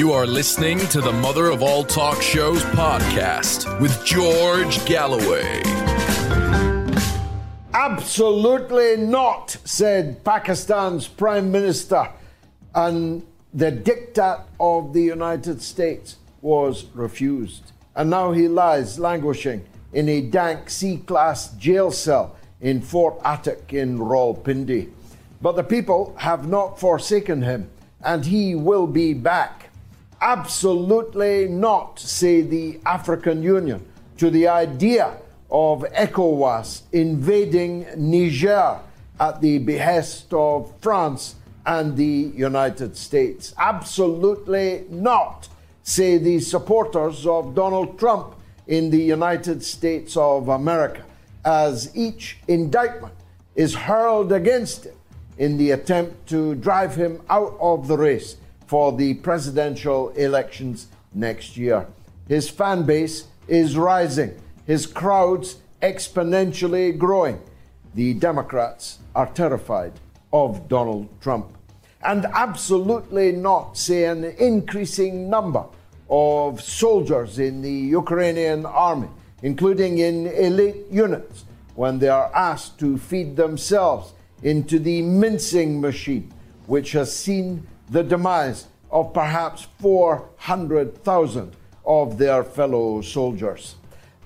You are listening to the Mother of All Talk Shows podcast with George Galloway. Absolutely not, said Pakistan's Prime Minister. And the diktat of the United States was refused. And now he lies languishing in a dank C class jail cell in Fort Attock in Rawalpindi. But the people have not forsaken him, and he will be back. Absolutely not, say the African Union, to the idea of ECOWAS invading Niger at the behest of France and the United States. Absolutely not, say the supporters of Donald Trump in the United States of America, as each indictment is hurled against him in the attempt to drive him out of the race for the presidential elections next year. His fan base is rising, his crowds exponentially growing. The Democrats are terrified of Donald Trump. And absolutely not, say, an increasing number of soldiers in the Ukrainian army, including in elite units, when they are asked to feed themselves into the mincing machine, which has seen the demise of perhaps 400,000 of their fellow soldiers.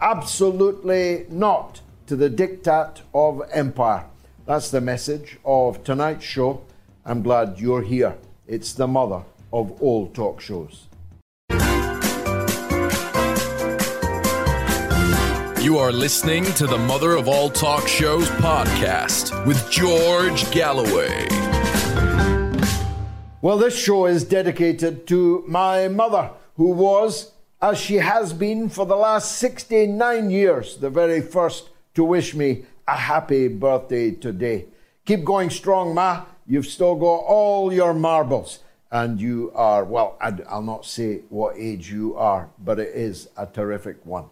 Absolutely not to the diktat of empire. That's the message of tonight's show. I'm glad you're here. It's the mother of all talk shows. You are listening to the Mother of All Talk Shows podcast with George Galloway. Well, this show is dedicated to my mother, who was, as she has been for the last 69 years, the very first to wish me a happy birthday today. Keep going strong, Ma. You've still got all your marbles. And you are, well, I'll not say what age you are, but it is a terrific one.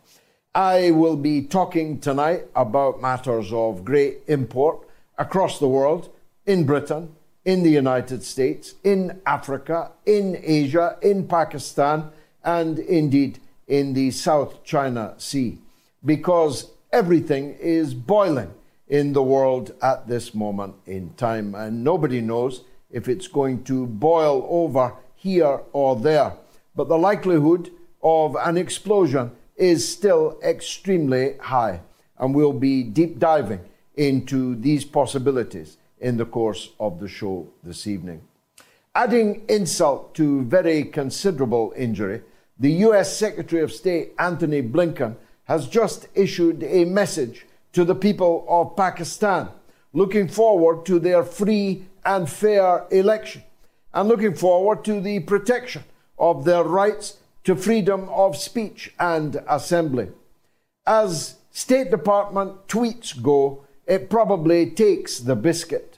I will be talking tonight about matters of great import across the world, in Britain, in the United States, in Africa, in Asia, in Pakistan, and indeed in the South China Sea, because everything is boiling in the world at this moment in time, and nobody knows if it's going to boil over here or there. But the likelihood of an explosion is still extremely high, and we'll be deep diving into these possibilities in the course of the show this evening. Adding insult to very considerable injury, the US Secretary of State Antony Blinken has just issued a message to the people of Pakistan, looking forward to their free and fair election, and looking forward to the protection of their rights to freedom of speech and assembly. As State Department tweets go, it probably takes the biscuit.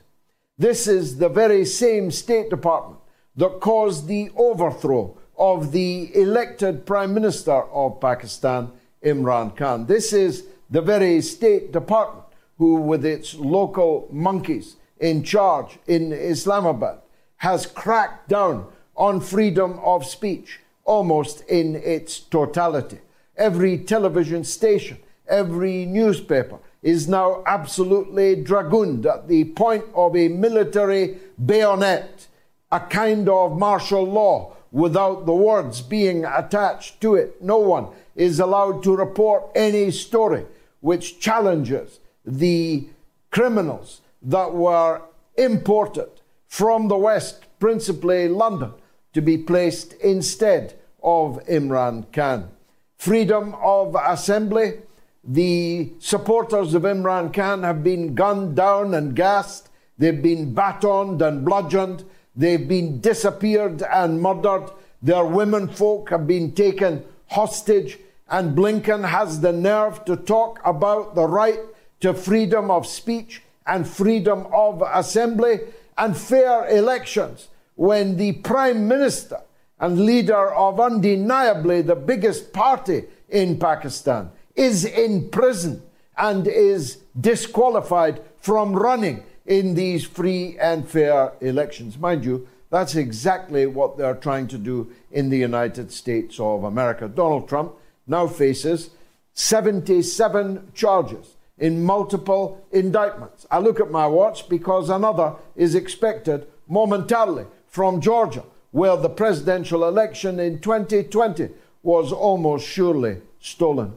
This is the very same State Department that caused the overthrow of the elected Prime Minister of Pakistan, Imran Khan. This is the very State Department who, with its local monkeys in charge in Islamabad, has cracked down on freedom of speech almost in its totality. Every television station, every newspaper is now absolutely dragooned at the point of a military bayonet, a kind of martial law without the words being attached to it. No one is allowed to report any story which challenges the criminals that were imported from the West, principally London, to be placed instead of Imran Khan. Freedom of assembly The supporters of Imran Khan have been gunned down and gassed. They've been batoned and bludgeoned. They've been disappeared and murdered. Their women folk have been taken hostage. And Blinken has the nerve to talk about the right to freedom of speech and freedom of assembly and fair elections when the Prime Minister and leader of undeniably the biggest party in Pakistan is in prison and is disqualified from running in these free and fair elections. Mind you, that's exactly what they're trying to do in the United States of America. Donald Trump now faces 77 charges in multiple indictments. I look at my watch because another is expected momentarily from Georgia, where the presidential election in 2020 was almost surely stolen.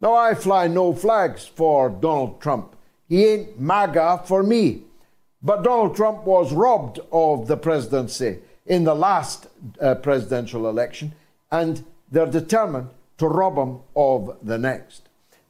Now, I fly no flags for Donald Trump. He ain't MAGA for me. But Donald Trump was robbed of the presidency in the last uh, presidential election, and they're determined to rob him of the next.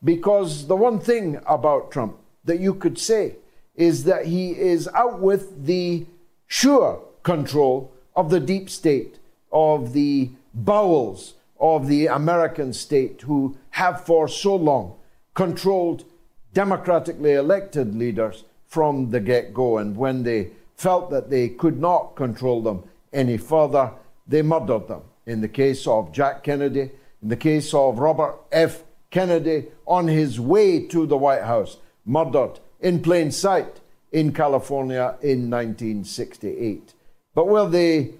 Because the one thing about Trump that you could say is that he is out with the sure control of the deep state, of the bowels of the American state, who have for so long controlled democratically elected leaders from the get go. And when they felt that they could not control them any further, they murdered them. In the case of Jack Kennedy, in the case of Robert F. Kennedy on his way to the White House, murdered in plain sight in California in 1968. But where they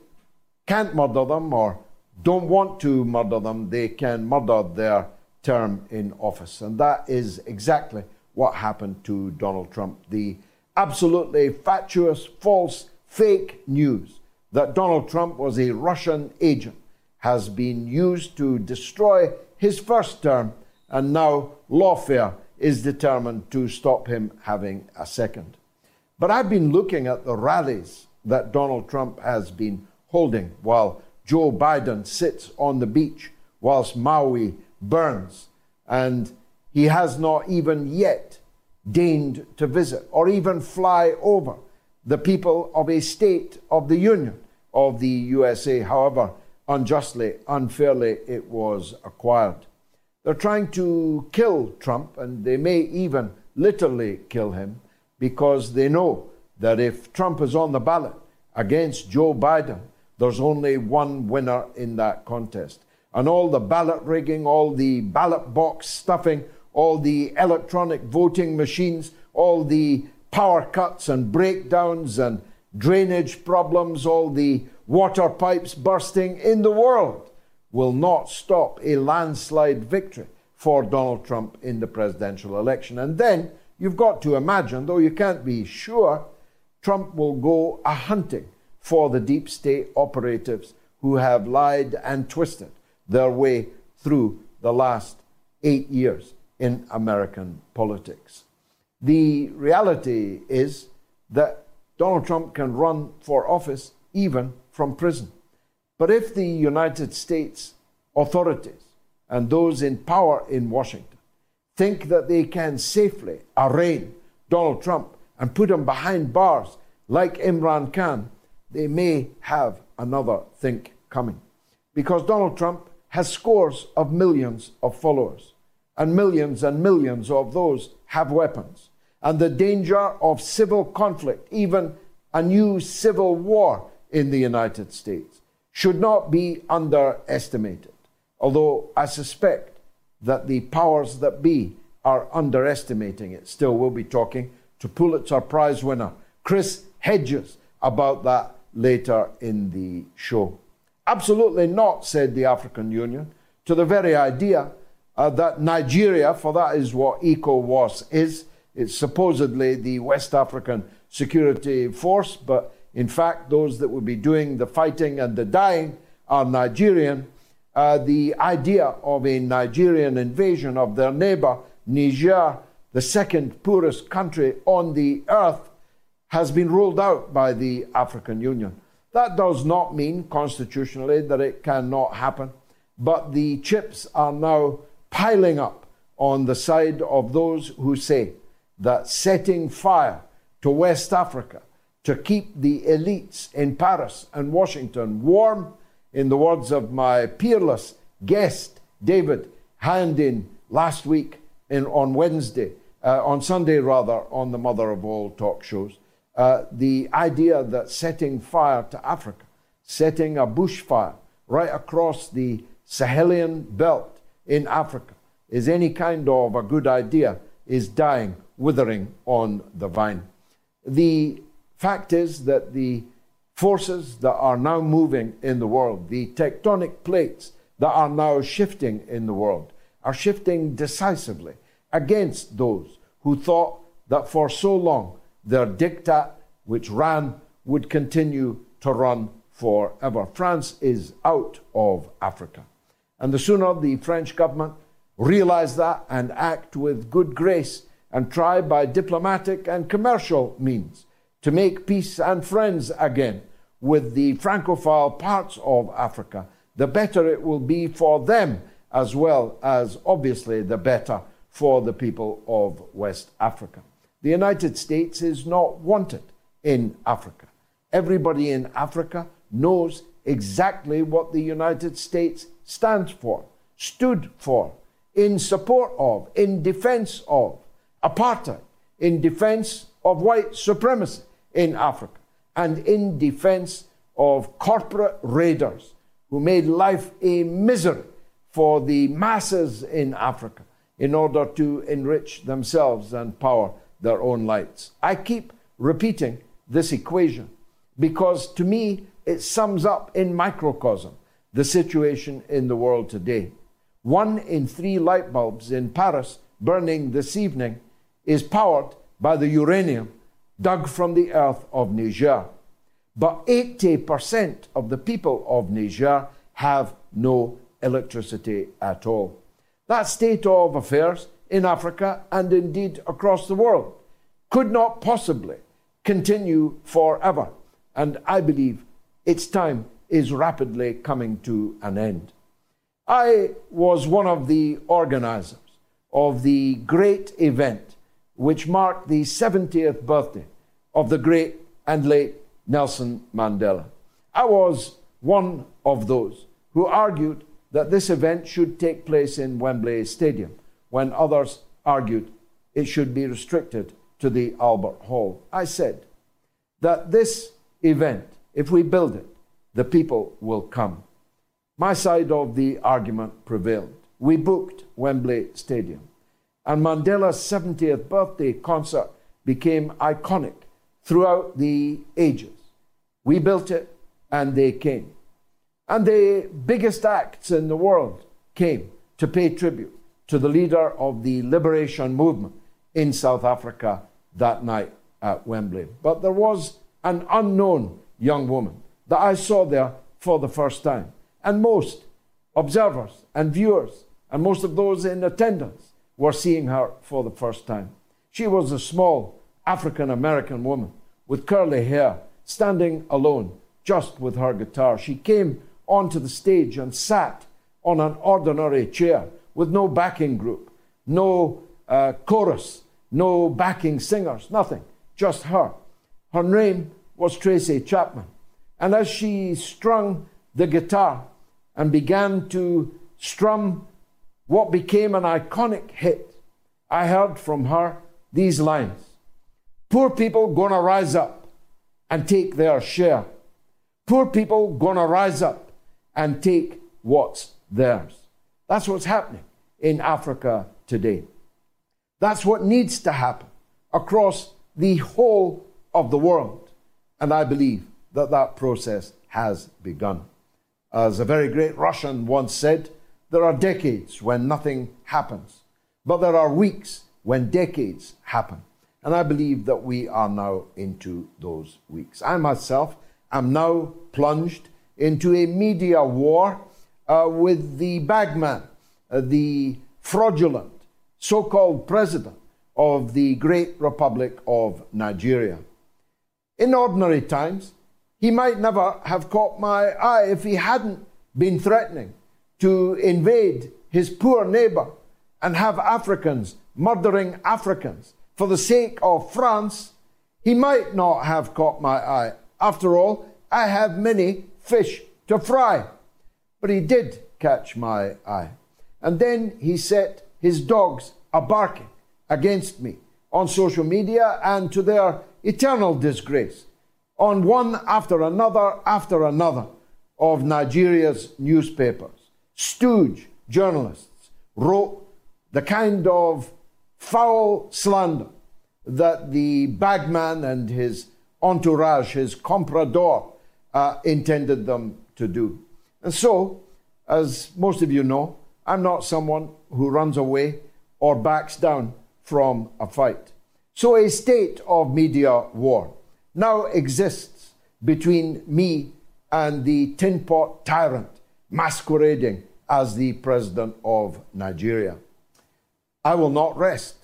can't murder them or don't want to murder them, they can murder their term in office. And that is exactly what happened to Donald Trump. The absolutely fatuous, false, fake news that Donald Trump was a Russian agent has been used to destroy his first term, and now lawfare is determined to stop him having a second. But I've been looking at the rallies that Donald Trump has been holding while Joe Biden sits on the beach whilst Maui burns, and he has not even yet deigned to visit or even fly over the people of a state of the Union of the USA, however unjustly, unfairly it was acquired. They're trying to kill Trump, and they may even literally kill him because they know that if Trump is on the ballot against Joe Biden, there's only one winner in that contest. And all the ballot rigging, all the ballot box stuffing, all the electronic voting machines, all the power cuts and breakdowns and drainage problems, all the water pipes bursting in the world will not stop a landslide victory for Donald Trump in the presidential election. And then you've got to imagine, though you can't be sure, Trump will go a hunting for the deep state operatives who have lied and twisted their way through the last eight years in American politics. The reality is that Donald Trump can run for office even from prison. But if the United States authorities and those in power in Washington think that they can safely arraign Donald Trump and put him behind bars like Imran Khan, they may have another think coming. Because Donald Trump has scores of millions of followers and millions and millions of those have weapons. And the danger of civil conflict, even a new civil war in the United States, should not be underestimated. Although I suspect that the powers that be are underestimating it. Still, we'll be talking to Pulitzer Prize winner Chris Hedges about that later in the show. Absolutely not, said the African Union, to the very idea uh, that Nigeria, for that is what ECOWAS is, it's supposedly the West African Security Force, but in fact, those that would be doing the fighting and the dying are Nigerian. Uh, the idea of a Nigerian invasion of their neighbor, Niger, the second poorest country on the earth, has been ruled out by the African Union. That does not mean constitutionally that it cannot happen, but the chips are now piling up on the side of those who say that setting fire to West Africa to keep the elites in Paris and Washington warm, in the words of my peerless guest, David Hundeyin, last week in, on Wednesday, uh, on Sunday rather, on the mother of all talk shows, uh, the idea that setting fire to Africa, setting a bushfire right across the Sahelian belt in Africa is any kind of a good idea is dying, withering on the vine. The fact is that the forces that are now moving in the world, the tectonic plates that are now shifting in the world, are shifting decisively against those who thought that for so long their diktat, which ran, would continue to run forever. France is out of Africa. And the sooner the French government realize that and act with good grace and try by diplomatic and commercial means to make peace and friends again with the Francophile parts of Africa, the better it will be for them as well as obviously the better for the people of West Africa. The United States is not wanted in Africa. Everybody in Africa knows exactly what the United States stands for, stood for, in support of, in defense of apartheid, in defense of white supremacy in Africa, and in defense of corporate raiders who made life a misery for the masses in Africa in order to enrich themselves and power their own lights. I keep repeating this equation because to me it sums up in microcosm the situation in the world today. One in three light bulbs in Paris burning this evening is powered by the uranium dug from the earth of Niger. But 80% of the people of Niger have no electricity at all. That state of affairs in Africa and indeed across the world could not possibly continue forever. And I believe its time is rapidly coming to an end. I was one of the organizers of the great event which marked the 70th birthday of the great and late Nelson Mandela. I was one of those who argued that this event should take place in Wembley Stadium when others argued it should be restricted to the Albert Hall. I said that this event, if we build it, the people will come. My side of the argument prevailed. We booked Wembley Stadium, and Mandela's 70th birthday concert became iconic throughout the ages. We built it, and they came. And the biggest acts in the world came to pay tribute to the leader of the liberation movement in South Africa that night at Wembley. But there was an unknown young woman that I saw there for the first time. And most observers and viewers and most of those in attendance were seeing her for the first time. She was a small African American woman with curly hair, standing alone, just with her guitar. She came onto the stage and sat on an ordinary chair with no backing group, no uh, chorus, no backing singers, nothing, just her. Her name was Tracy Chapman. And as she strung the guitar and began to strum what became an iconic hit, I heard from her these lines Poor people gonna rise up and take their share. Poor people gonna rise up and take what's theirs. That's what's happening in Africa today. That's what needs to happen across the whole of the world. And I believe that that process has begun. As a very great Russian once said, there are decades when nothing happens, but there are weeks when decades happen. And I believe that we are now into those weeks. I myself am now plunged into a media war uh, with the bagman, uh, the fraudulent so called president of the great Republic of Nigeria. In ordinary times, he might never have caught my eye if he hadn't been threatening to invade his poor neighbor and have Africans murdering Africans for the sake of France, he might not have caught my eye. After all, I have many fish to fry. But he did catch my eye. And then he set his dogs a barking against me on social media and to their eternal disgrace on one after another after another of Nigeria's newspapers. Stooge journalists wrote the kind of foul slander that the bagman and his entourage, his comprador, uh, intended them to do. And so, as most of you know, I'm not someone who runs away or backs down from a fight. So, a state of media war now exists between me and the tin pot tyrant masquerading as the president of Nigeria. I will not rest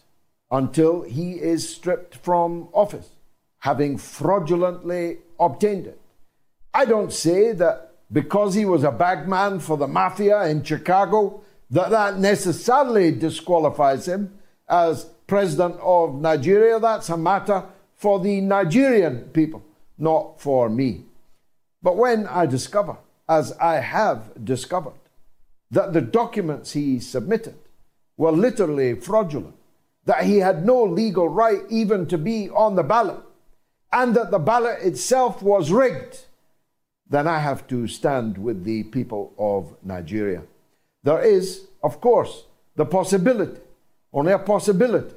until he is stripped from office, having fraudulently obtained it. I don't say that because he was a bagman for the mafia in Chicago, that that necessarily disqualifies him as president of Nigeria. That's a matter for the Nigerian people, not for me. But when I discover, as I have discovered, that the documents he submitted were literally fraudulent, that he had no legal right even to be on the ballot, and that the ballot itself was rigged, then I have to stand with the people of Nigeria. There is, of course, the possibility, only a possibility,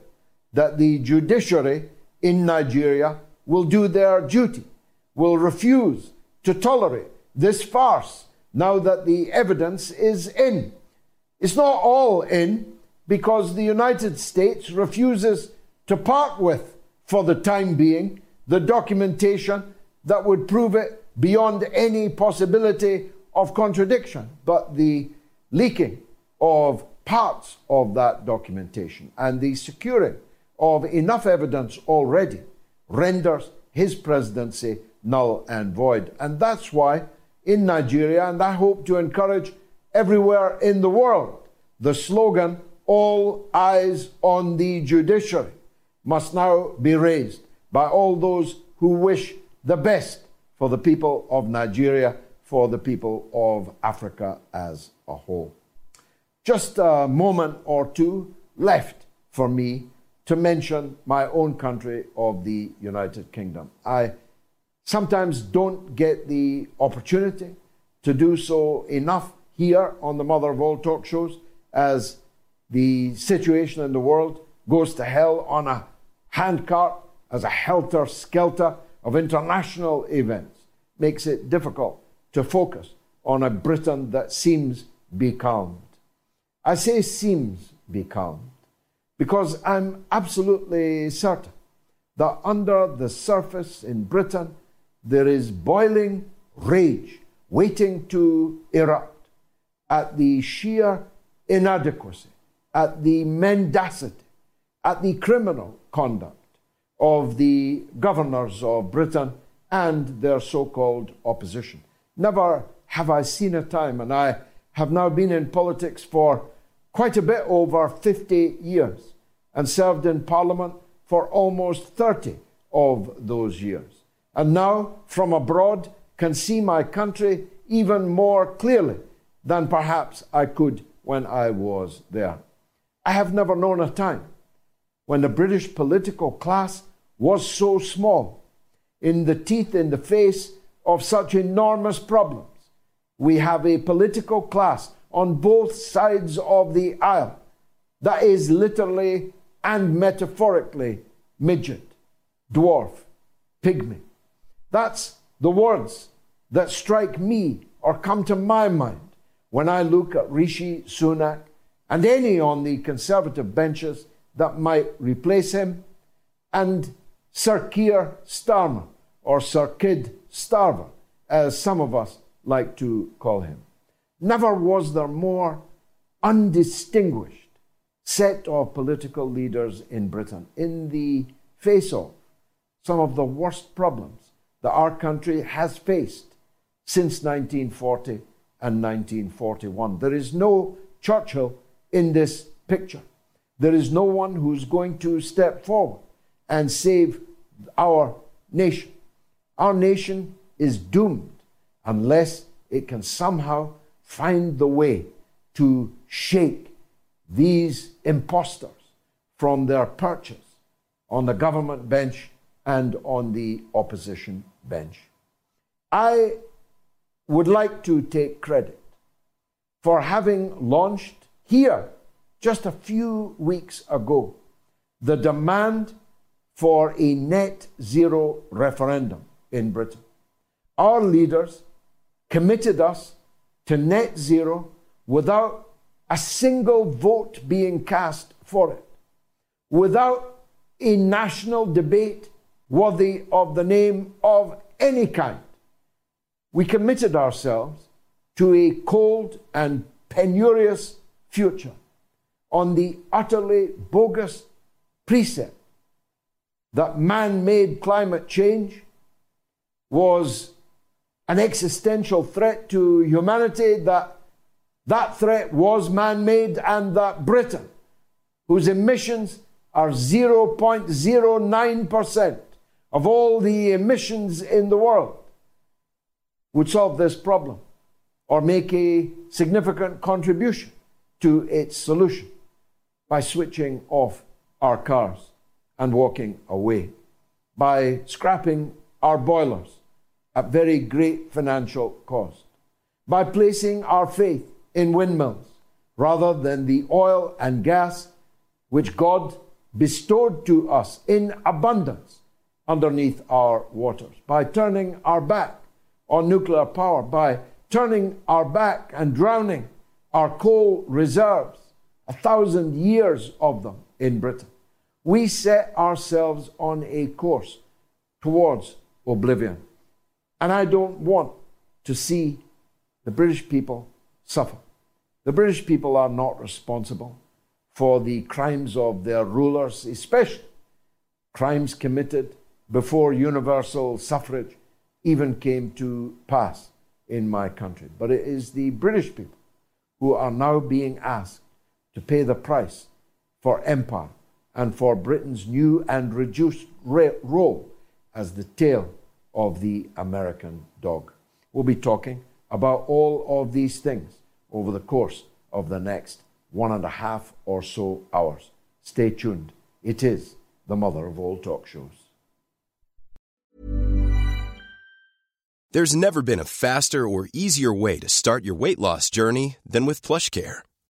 that the judiciary in Nigeria will do their duty, will refuse to tolerate this farce now that the evidence is in. It's not all in because the United States refuses to part with, for the time being, the documentation that would prove it beyond any possibility of contradiction. But the leaking of parts of that documentation and the securing of enough evidence already renders his presidency null and void. And that's why in Nigeria, and I hope to encourage everywhere in the world, the slogan all eyes on the judiciary must now be raised by all those who wish the best for the people of Nigeria, for the people of Africa as a whole. Just a moment or two left for me to mention my own country of the United Kingdom. I sometimes don't get the opportunity to do so enough here on the Mother of All talk shows as the situation in the world goes to hell on a handcart as a helter skelter of international events makes it difficult to focus on a Britain that seems becalmed. I say seems becalmed because I'm absolutely certain that under the surface in Britain there is boiling rage waiting to erupt at the sheer inadequacy at the mendacity, at the criminal conduct of the governors of Britain and their so called opposition. Never have I seen a time, and I have now been in politics for quite a bit over 50 years and served in Parliament for almost 30 of those years. And now, from abroad, can see my country even more clearly than perhaps I could when I was there. I have never known a time when the British political class was so small, in the teeth, in the face of such enormous problems. We have a political class on both sides of the aisle that is literally and metaphorically midget, dwarf, pygmy. That's the words that strike me or come to my mind when I look at Rishi Sunak and any on the Conservative benches that might replace him, and Sir Keir Starmer, or Sir Kid Starver, as some of us like to call him. Never was there more undistinguished set of political leaders in Britain in the face of some of the worst problems that our country has faced since 1940 and 1941. There is no Churchill in this picture. there is no one who's going to step forward and save our nation. Our nation is doomed unless it can somehow find the way to shake these impostors from their perches on the government bench and on the opposition bench. I would like to take credit for having launched here just a few weeks ago the demand for a net zero referendum in Britain. Our leaders committed us to net zero without a single vote being cast for it, without a national debate worthy of the name of any kind. We committed ourselves to a cold and penurious future on the utterly bogus precept that man made climate change was an existential threat to humanity, that that threat was man made, and that Britain, whose emissions are 0.09% of all the emissions in the world, would solve this problem or make a significant contribution to its solution by switching off our cars and walking away, by scrapping our boilers at very great financial cost, by placing our faith in windmills rather than the oil and gas which God bestowed to us in abundance underneath our waters, by turning our back on nuclear power, by turning our back and drowning our coal reserves, a thousand years of them in Britain. We set ourselves on a course towards oblivion. And I don't want to see the British people suffer. The British people are not responsible for the crimes of their rulers, especially crimes committed before universal suffrage even came to pass in my country. But it is the British people who are now being asked to pay the price for empire and for Britain's new and reduced role as the tail of the American dog. We'll be talking about all of these things over the course of the next one and a half or so hours. Stay tuned. It is the mother of all talk shows. There's never been a faster or easier way to start your weight loss journey than with PlushCare.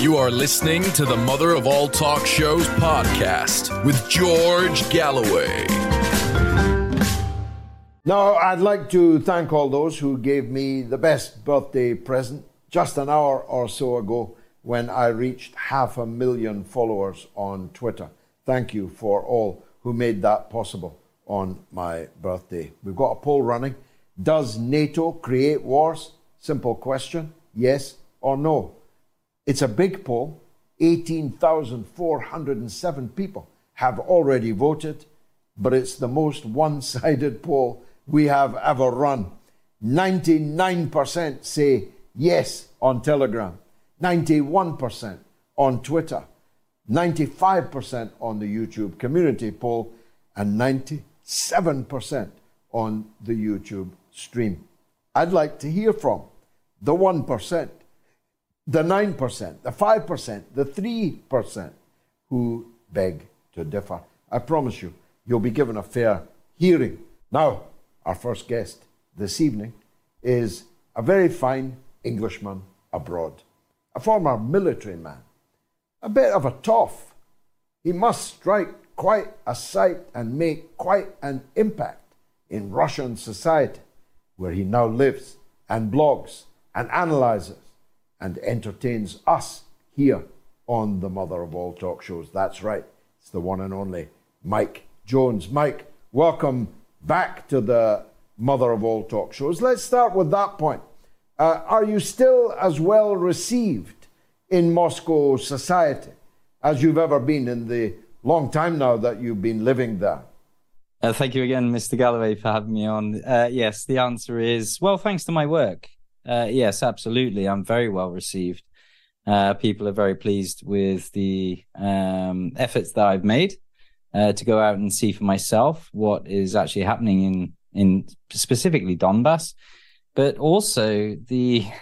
You are listening to the Mother of All Talk Shows podcast with George Galloway. Now, I'd like to thank all those who gave me the best birthday present just an hour or so ago when I reached half a million followers on Twitter. Thank you for all who made that possible on my birthday. We've got a poll running. Does NATO create wars? Simple question yes or no. It's a big poll. 18,407 people have already voted, but it's the most one sided poll we have ever run. 99% say yes on Telegram, 91% on Twitter, 95% on the YouTube community poll, and 97% on the YouTube stream. I'd like to hear from the 1%. The 9%, the 5%, the 3% who beg to differ. I promise you, you'll be given a fair hearing. Now, our first guest this evening is a very fine Englishman abroad, a former military man, a bit of a toff. He must strike quite a sight and make quite an impact in Russian society, where he now lives and blogs and analyzes and entertains us here on the mother of all talk shows. That's right, it's the one and only Mike Jones. Mike, welcome back to the mother of all talk shows. Let's start with that point. Uh, are you still as well received in Moscow society as you've ever been in the long time now that you've been living there? Uh, thank you again, Mr. Galloway, for having me on. Uh, yes, the answer is well, thanks to my work. Uh, yes, absolutely. I'm very well received. Uh, people are very pleased with the um, efforts that I've made uh, to go out and see for myself what is actually happening in in specifically Donbass, but also the.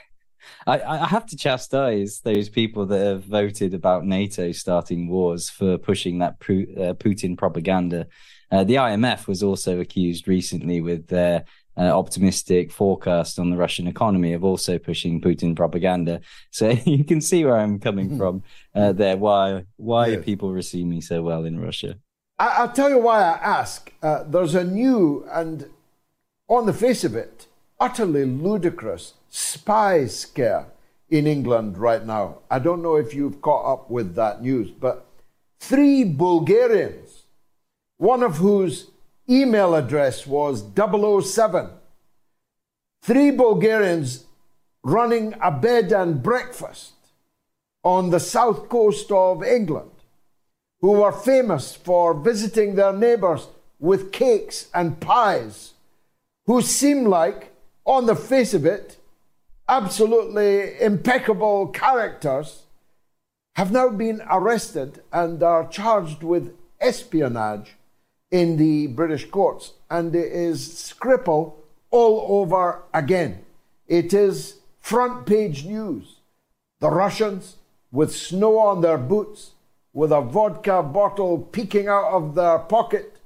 I, I have to chastise those people that have voted about NATO starting wars for pushing that uh, Putin propaganda. Uh, the IMF was also accused recently with their uh, optimistic forecast on the Russian economy of also pushing Putin propaganda. So you can see where I'm coming mm-hmm. from uh, there. Why why yes. people receive me so well in Russia? I, will tell you why I ask. Uh, there's a new and, on the face of it, utterly ludicrous spy scare in England right now. I don't know if you've caught up with that news, but three Bulgarians, one of whose email address was 007, three Bulgarians running a bed and breakfast on the south coast of England who were famous for visiting their neighbors with cakes and pies, who seem like, on the face of it, absolutely impeccable characters, have now been arrested and are charged with espionage in the British courts. And it is Skripal all over again. It is front page news. The Russians, with snow on their boots, with a vodka bottle peeking out of their pocket,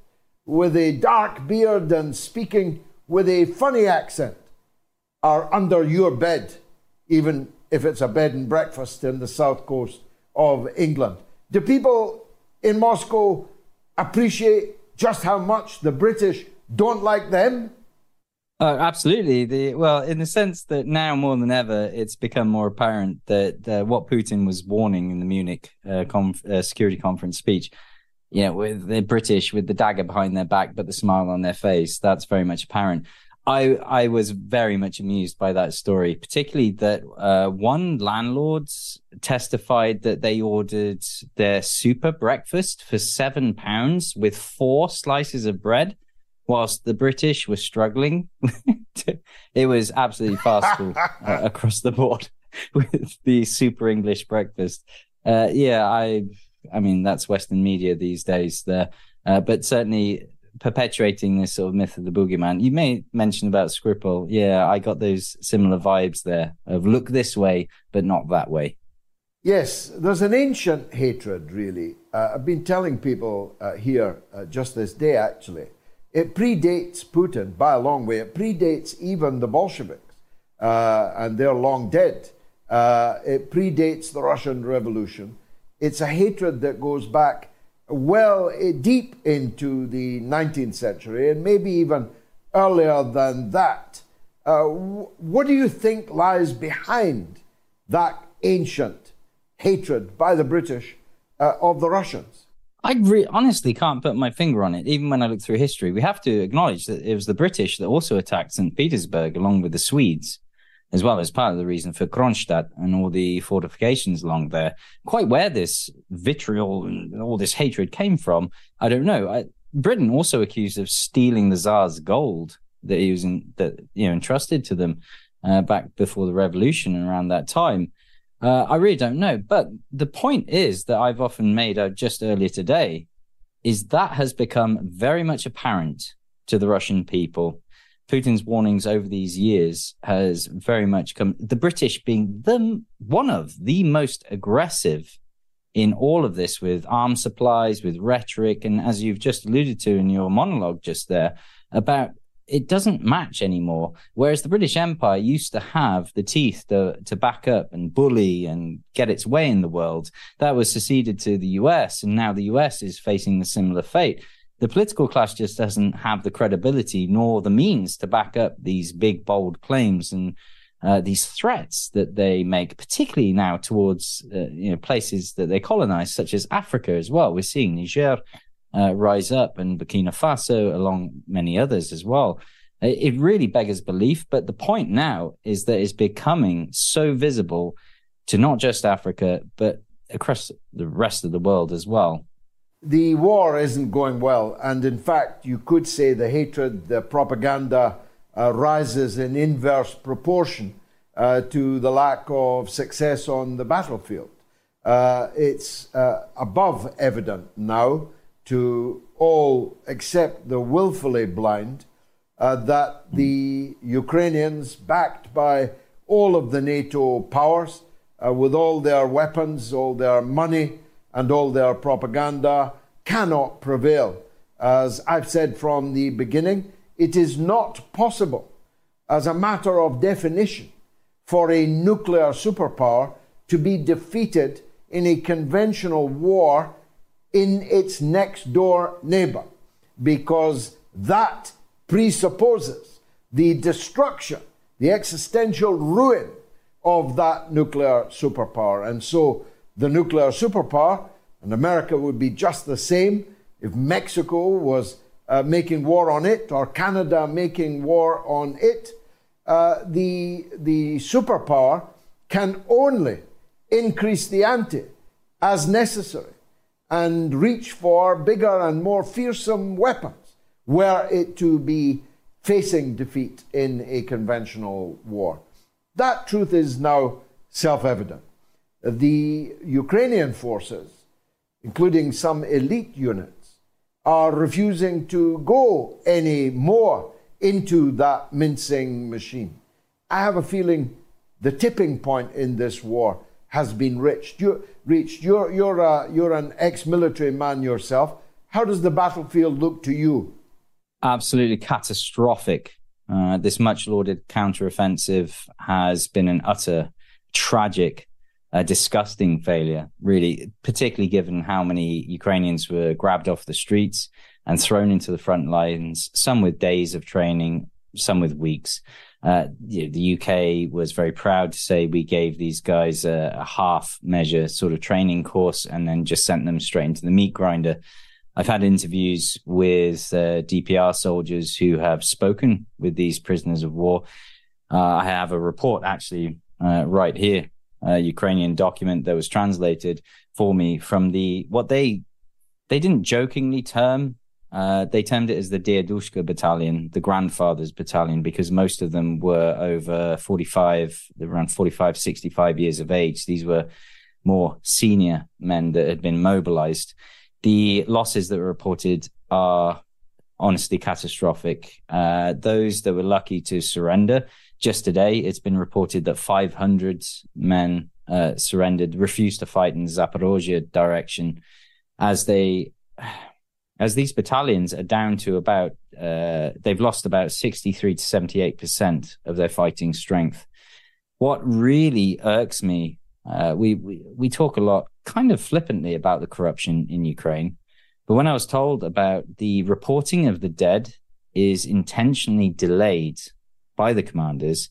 with a dark beard and speaking with a funny accent, are under your bed, even if it's a bed and breakfast in the south coast of England. Do people in Moscow appreciate just how much the British don't like them? Uh, absolutely. The well, in the sense that now more than ever, it's become more apparent that uh, what Putin was warning in the Munich uh, conf- uh, security conference speech, you know, with the British with the dagger behind their back but the smile on their face, that's very much apparent. I I was very much amused by that story, particularly that uh, one landlord testified that they ordered their super breakfast for seven pounds with four slices of bread whilst the British were struggling. it was absolutely farcical uh, across the board with the super English breakfast. Uh, yeah, I, I mean that's Western media these days. There, uh, but certainly perpetuating this sort of myth of the boogeyman. You may mention about Skripal. Yeah, I got those similar vibes there of look this way, but not that way. Yes, there's an ancient hatred, really. Uh, I've been telling people uh, here uh, just this day, actually, it predates Putin by a long way. It predates even the Bolsheviks, uh, and they're long dead. Uh, it predates the Russian Revolution. It's a hatred that goes back well eh, deep into the 19th century and maybe even earlier than that. Uh, what do you think lies behind that ancient hatred by the British uh, of the Russians? I re- honestly can't put my finger on it. Even when I look through history, we have to acknowledge that it was the British that also attacked St. Petersburg along with the Swedes, as well as part of the reason for Kronstadt and all the fortifications along there. Quite where this vitriol and all this hatred came from, I don't know. I, Britain also accused of stealing the Tsar's gold that he was in, that you know entrusted to them uh, back before the revolution and around that time. Uh, I really don't know. But the point is that I've often made uh, just earlier today is that has become very much apparent to the Russian people Putin's warnings over these years has very much come. The British being the one of the most aggressive in all of this with arms supplies, with rhetoric, and as you've just alluded to in your monologue just there about it doesn't match anymore. Whereas the British Empire used to have the teeth to, to back up and bully and get its way in the world. That was seceded to the US, and now the US is facing a similar fate. The political class just doesn't have the credibility nor the means to back up these big, bold claims and uh, these threats that they make, particularly now towards uh, you know places that they colonize, such as Africa as well. We're seeing Niger uh, rise up and Burkina Faso, along many others as well. It really beggars belief, but the point now is that it's becoming so visible to not just Africa, but across the rest of the world as well. The war isn't going well, and in fact, you could say the hatred, the propaganda uh, rises in inverse proportion uh, to the lack of success on the battlefield. Uh, it's uh, above evident now to all except the willfully blind uh, that the Ukrainians, backed by all of the NATO powers, uh, with all their weapons, all their money, and all their propaganda, cannot prevail. As I've said from the beginning, it is not possible, as a matter of definition, for a nuclear superpower to be defeated in a conventional war in its next door neighbor because that presupposes the destruction, the existential ruin of that nuclear superpower. And so the nuclear superpower, and America would be just the same if Mexico was uh, making war on it or Canada making war on it. Uh, the, the superpower can only increase the ante as necessary and reach for bigger and more fearsome weapons were it to be facing defeat in a conventional war. That truth is now self evident. The Ukrainian forces, including some elite units, are refusing to go any more into that mincing machine. I have a feeling the tipping point in this war has been reached. You, reached. You're, you're, a, you're an ex military man yourself. How does the battlefield look to you? Absolutely catastrophic. Uh, this much lauded counteroffensive has been an utter tragic, uh, disgusting failure, really, particularly given how many Ukrainians were grabbed off the streets and thrown into the front lines, some with days of training, some with weeks. Uh, the UK was very proud to say we gave these guys a, a, half measure sort of training course and then just sent them straight into the meat grinder. I've had interviews with uh, DPR soldiers who have spoken with these prisoners of war. Uh, I have a report actually uh, right here, a Ukrainian document that was translated for me from the what they they didn't jokingly term uh, they termed it as the Diedushka Battalion, the grandfather's battalion, because most of them were over 45, around 45, 65 years of age. These were more senior men that had been mobilized. The losses that were reported are honestly catastrophic. Uh, those that were lucky to surrender, just today, it's been reported that 500 men uh, surrendered, refused to fight in Zaporozhye direction as they as these battalions are down to about uh, they've lost about 63 to 78 percent of their fighting strength. What really irks me uh, we, we we talk a lot kind of flippantly about the corruption in ukraine but when i was told about the reporting of the dead is intentionally delayed by the commanders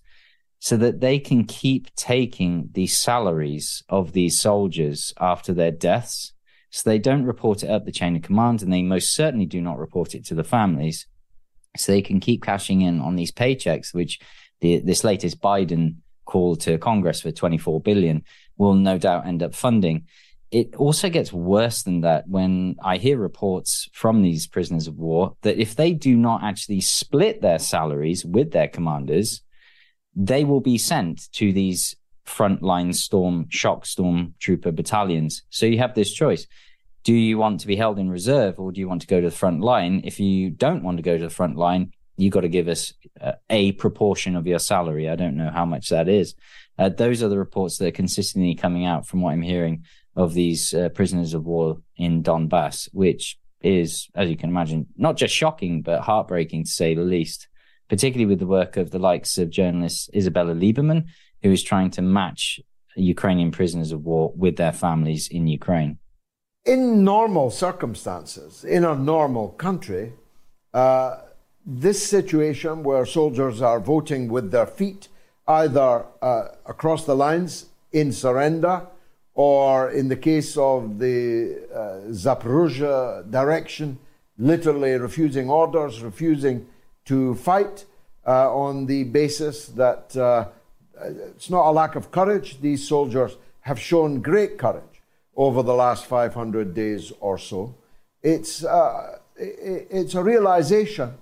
so that they can keep taking the salaries of these soldiers after their deaths so they don't report it up the chain of command, and they most certainly do not report it to the families. So they can keep cashing in on these paychecks, which the, this latest Biden call to Congress for 24 billion will no doubt end up funding. It also gets worse than that when I hear reports from these prisoners of war that if they do not actually split their salaries with their commanders, they will be sent to these frontline storm, shock storm trooper battalions. So you have this choice. Do you want to be held in reserve or do you want to go to the front line? If you don't want to go to the front line, you've got to give us uh, a proportion of your salary. I don't know how much that is. Uh, those are the reports that are consistently coming out from what I'm hearing of these uh, prisoners of war in Donbass, which is, as you can imagine, not just shocking, but heartbreaking to say the least, particularly with the work of the likes of journalist Isabella Lieberman, who is trying to match Ukrainian prisoners of war with their families in Ukraine. In normal circumstances, in a normal country, uh, this situation where soldiers are voting with their feet, either uh, across the lines in surrender, or in the case of the uh, Zaporozhye direction, literally refusing orders, refusing to fight uh, on the basis that uh, it's not a lack of courage. These soldiers have shown great courage over the last 500 days or so. It's, uh, it's a realization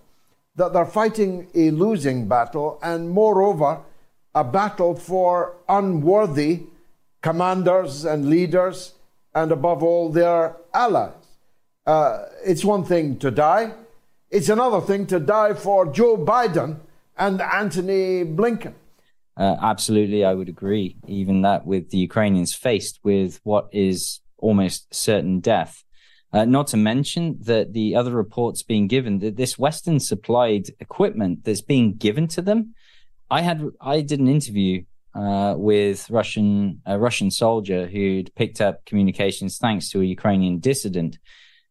that they're fighting a losing battle and, moreover, a battle for unworthy commanders and leaders and, above all, their allies. Uh, it's one thing to die, it's another thing to die for Joe Biden and Antony Blinken. Uh, absolutely, I would agree. Even that with the Ukrainians faced with what is almost certain death. Uh, not to mention that the other reports being given that this Western supplied equipment that's being given to them. I had I did an interview uh, with Russian a Russian soldier who'd picked up communications thanks to a Ukrainian dissident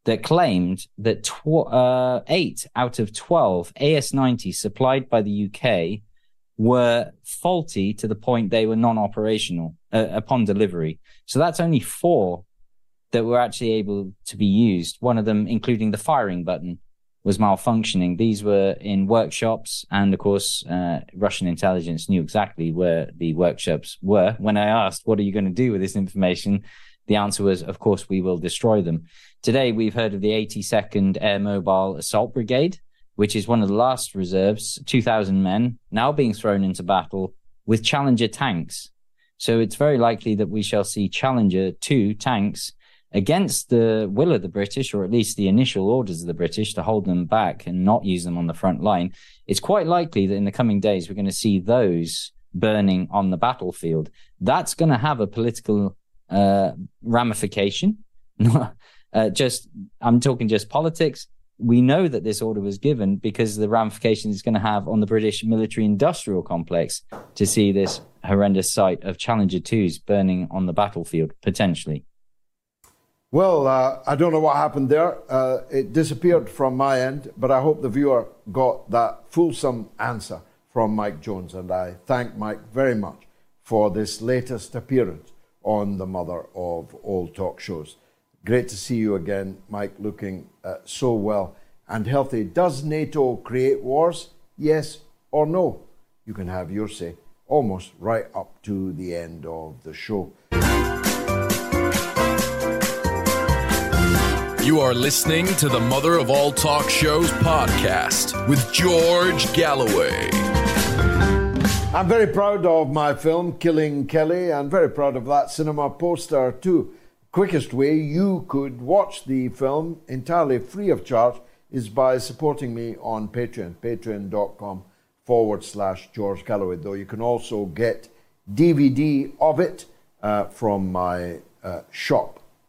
that claimed that tw- uh, eight out of twelve AS90 supplied by the UK were faulty to the point they were non-operational uh, upon delivery. So that's only four that were actually able to be used. One of them, including the firing button, was malfunctioning. These were in workshops, and of course, uh, Russian intelligence knew exactly where the workshops were. When I asked, "What are you going to do with this information?" the answer was, "Of course, we will destroy them." Today, we've heard of the 82nd Air Mobile Assault Brigade, which is one of the last reserves, 2,000 men, now being thrown into battle with Challenger tanks. So it's very likely that we shall see Challenger 2 tanks against the will of the British, or at least the initial orders of the British to hold them back and not use them on the front line. It's quite likely that in the coming days, we're going to see those burning on the battlefield. That's going to have a political uh, ramification. uh, just, I'm talking just politics we know that this order was given because the ramifications it's going to have on the British military industrial complex to see this horrendous sight of Challenger 2s burning on the battlefield, potentially. Well, uh, I don't know what happened there. Uh, it disappeared from my end, but I hope the viewer got that fulsome answer from Mike Jones. And I thank Mike very much for this latest appearance on the mother of all talk shows. Great to see you again, Mike, looking uh, so well and healthy. Does NATO create wars? Yes or no? You can have your say almost right up to the end of the show. You are listening to the Mother of All Talk Shows podcast with George Galloway. I'm very proud of my film, Killing Kelly, and very proud of that cinema poster too quickest way you could watch the film entirely free of charge is by supporting me on Patreon, patreon.com forward slash George Galloway, though you can also get DVD of it uh, from my uh, shop.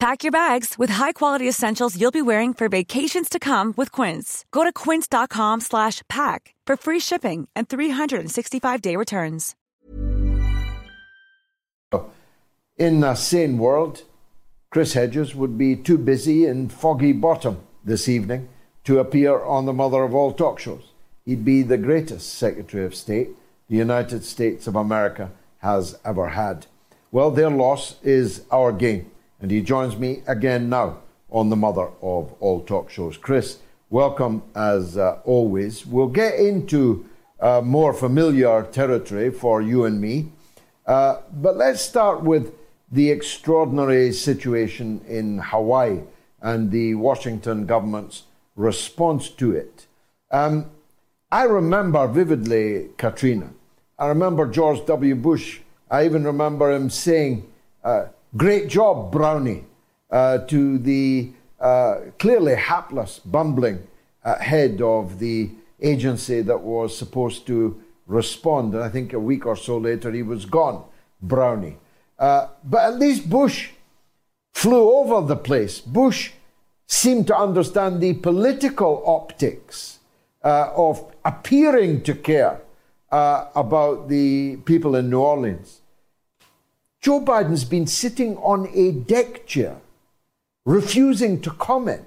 Pack your bags with high-quality essentials you'll be wearing for vacations to come with Quince. Go to quince.com slash pack for free shipping and 365-day returns. In a sane world, Chris Hedges would be too busy in Foggy Bottom this evening to appear on the mother of all talk shows. He'd be the greatest Secretary of State the United States of America has ever had. Well, their loss is our gain, and he joins me again now on the mother of all talk shows. Chris, welcome as uh, always. We'll get into uh, more familiar territory for you and me. Uh, but let's start with the extraordinary situation in Hawaii and the Washington government's response to it. Um, I remember vividly Katrina. I remember George W. Bush. I even remember him saying, uh, Great job, Brownie, uh, to the uh, clearly hapless, bumbling uh, head of the agency that was supposed to respond. And I think a week or so later he was gone, Brownie. Uh, but at least Bush flew over the place. Bush seemed to understand the political optics uh, of appearing to care uh, about the people in New Orleans. Joe Biden's been sitting on a deck chair, refusing to comment,